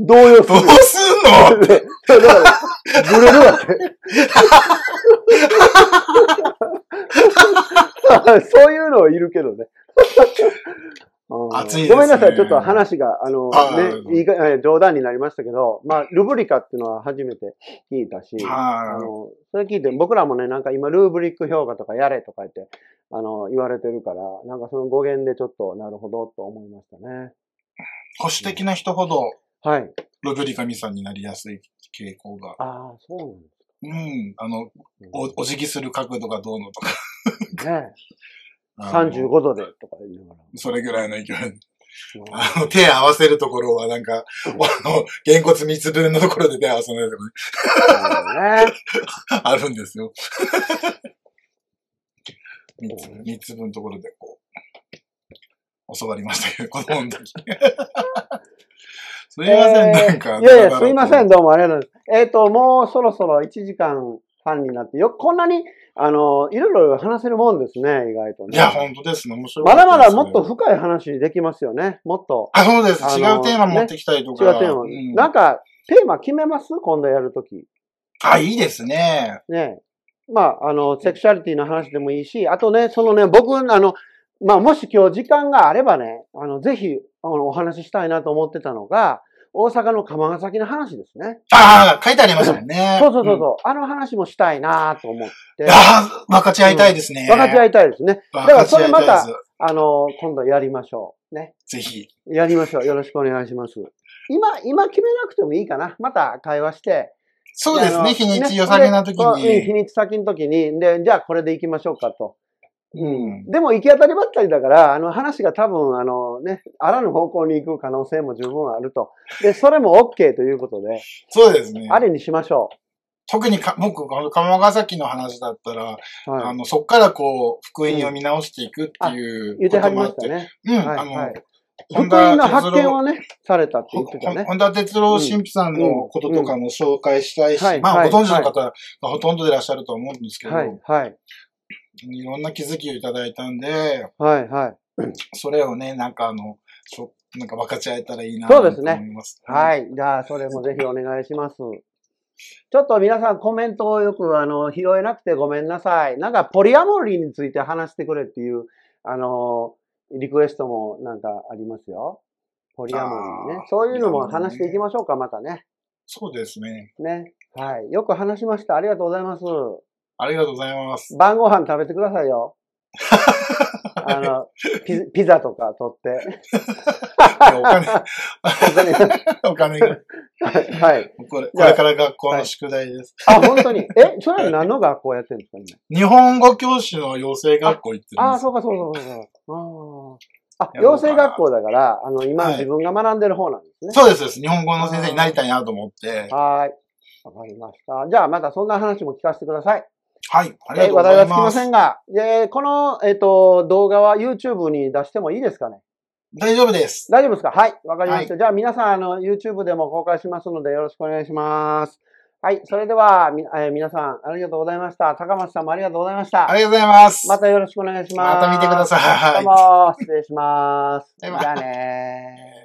動揺する。どうすんの？だから、ブレるわけ。そういうのはいるけどね。熱いですね。ごめんなさい、ちょっと話が、あの、ね、いいか冗談になりましたけど、まあ、ルブリカっていうのは初めて聞いたし、あの、それ聞いて、僕らもね、なんか今、ルーブリック評価とかやれとか言って、あの、言われてるから、なんかその語源でちょっと、なるほどと思いましたね。保守的な人ほど、はい。ルブリカミさんになりやすい傾向が。ああ、そうなんですか。うん。あの、お、お辞儀する角度がどうのとか。ね35度でとか言いながら。それぐらいの勢い。あの、手合わせるところはなんか、あの、げんこつ三つ分のところで手合わせないとかね。あるんですよ。三つ、三つ分のところでこう、教わりましたけど、子供の時。すいません、なんか。いやいや、すいません、どうもありがとうございます。えっ、ー、と、もうそろそろ1時間半になって、よこんなにあの、いろいろ話せるもんですね、意外とね。いや、本当ですね。面白い、ね、まだまだもっと深い話できますよね。もっと。あ、そうです。違うテーマ持ってきたりとか。ね、違うテーマ、うん。なんか、テーマ決めます？今度やるとき。あ、いいですね。ね。まあ、あの、セクシャリティの話でもいいし、あとね、そのね、僕、あの、まあ、もし今日時間があればね、あの、ぜひ、あの、お話ししたいなと思ってたのが、大阪の釜ヶ崎の話ですね。ああ、書いてありますもんね。そうそうそうそう、うん、あの話もしたいなと思って。ああ、分かち合いたいですね、うん。分かち合いたいですね。だからそれまた、あの、今度やりましょう。ね。ぜひ。やりましょう。よろしくお願いします。今、今決めなくてもいいかな。また会話して。そうですね。日にち良さげな時に。日にち先の時に。で、じゃあこれで行きましょうかと。うん。でも行き当たりばったりだから、あの話が多分、あのね、あらぬ方向に行く可能性も十分あると。で、それも OK ということで。そうですね。ありにしましょう。特にか、僕、この釜ヶ崎の話だったら、はい、あの、そっからこう、福音を見直していくっていう、うん、言ってはりましたね。うん、はい、あの、はい福音の発見をね、されたって言ってたね。本田哲郎神父さんのこととかも紹介したいし、まあ、ご存知の方がほとんどでいらっしゃると思うんですけど、はい、はい。いろんな気づきをいただいたんで、はいはい。それをね、なんかあの、しょなんか分かち合えたらいいなと思います。そうですね。はい。じゃあ、それもぜひお願いします。ちょっと皆さんコメントをよくあの拾えなくてごめんなさい。なんかポリアモリーについて話してくれっていうあのリクエストもなんかありますよ。ポリアモリーね。そういうのも話していきましょうか、またね。そうですね。ね。はい。よく話しました。ありがとうございます。ありがとうございます。晩ご飯食べてくださいよ。あのピ、ピザとか取って。お金、お金が。はい。これ、これから学校の宿題です。はい、あ、本当に？え、それは何の学校やってるんですか今。日本語教師の養成学校行ってるんですああ、そうか、そうそうそうああ、養成学校だから、あの、今自分が学んでる方なんですね。そうです、日本語の先生になりたいなと思って。はい。わかりました。じゃあ、またそんな話も聞かせてください。はい。ありがとうございます。話題はつきませんが、えこの、えっ、ー、と、動画は YouTube に出してもいいですかね？大丈夫です。大丈夫ですか？はい。わかりました。はい、じゃあ皆さん、あの、YouTube でも公開しますのでよろしくお願いします。はい。それでは、み、えー、皆さん、ありがとうございました。高松さんもありがとうございました。ありがとうございます。またよろしくお願いします。また見てください。どうも、失礼します。じゃあね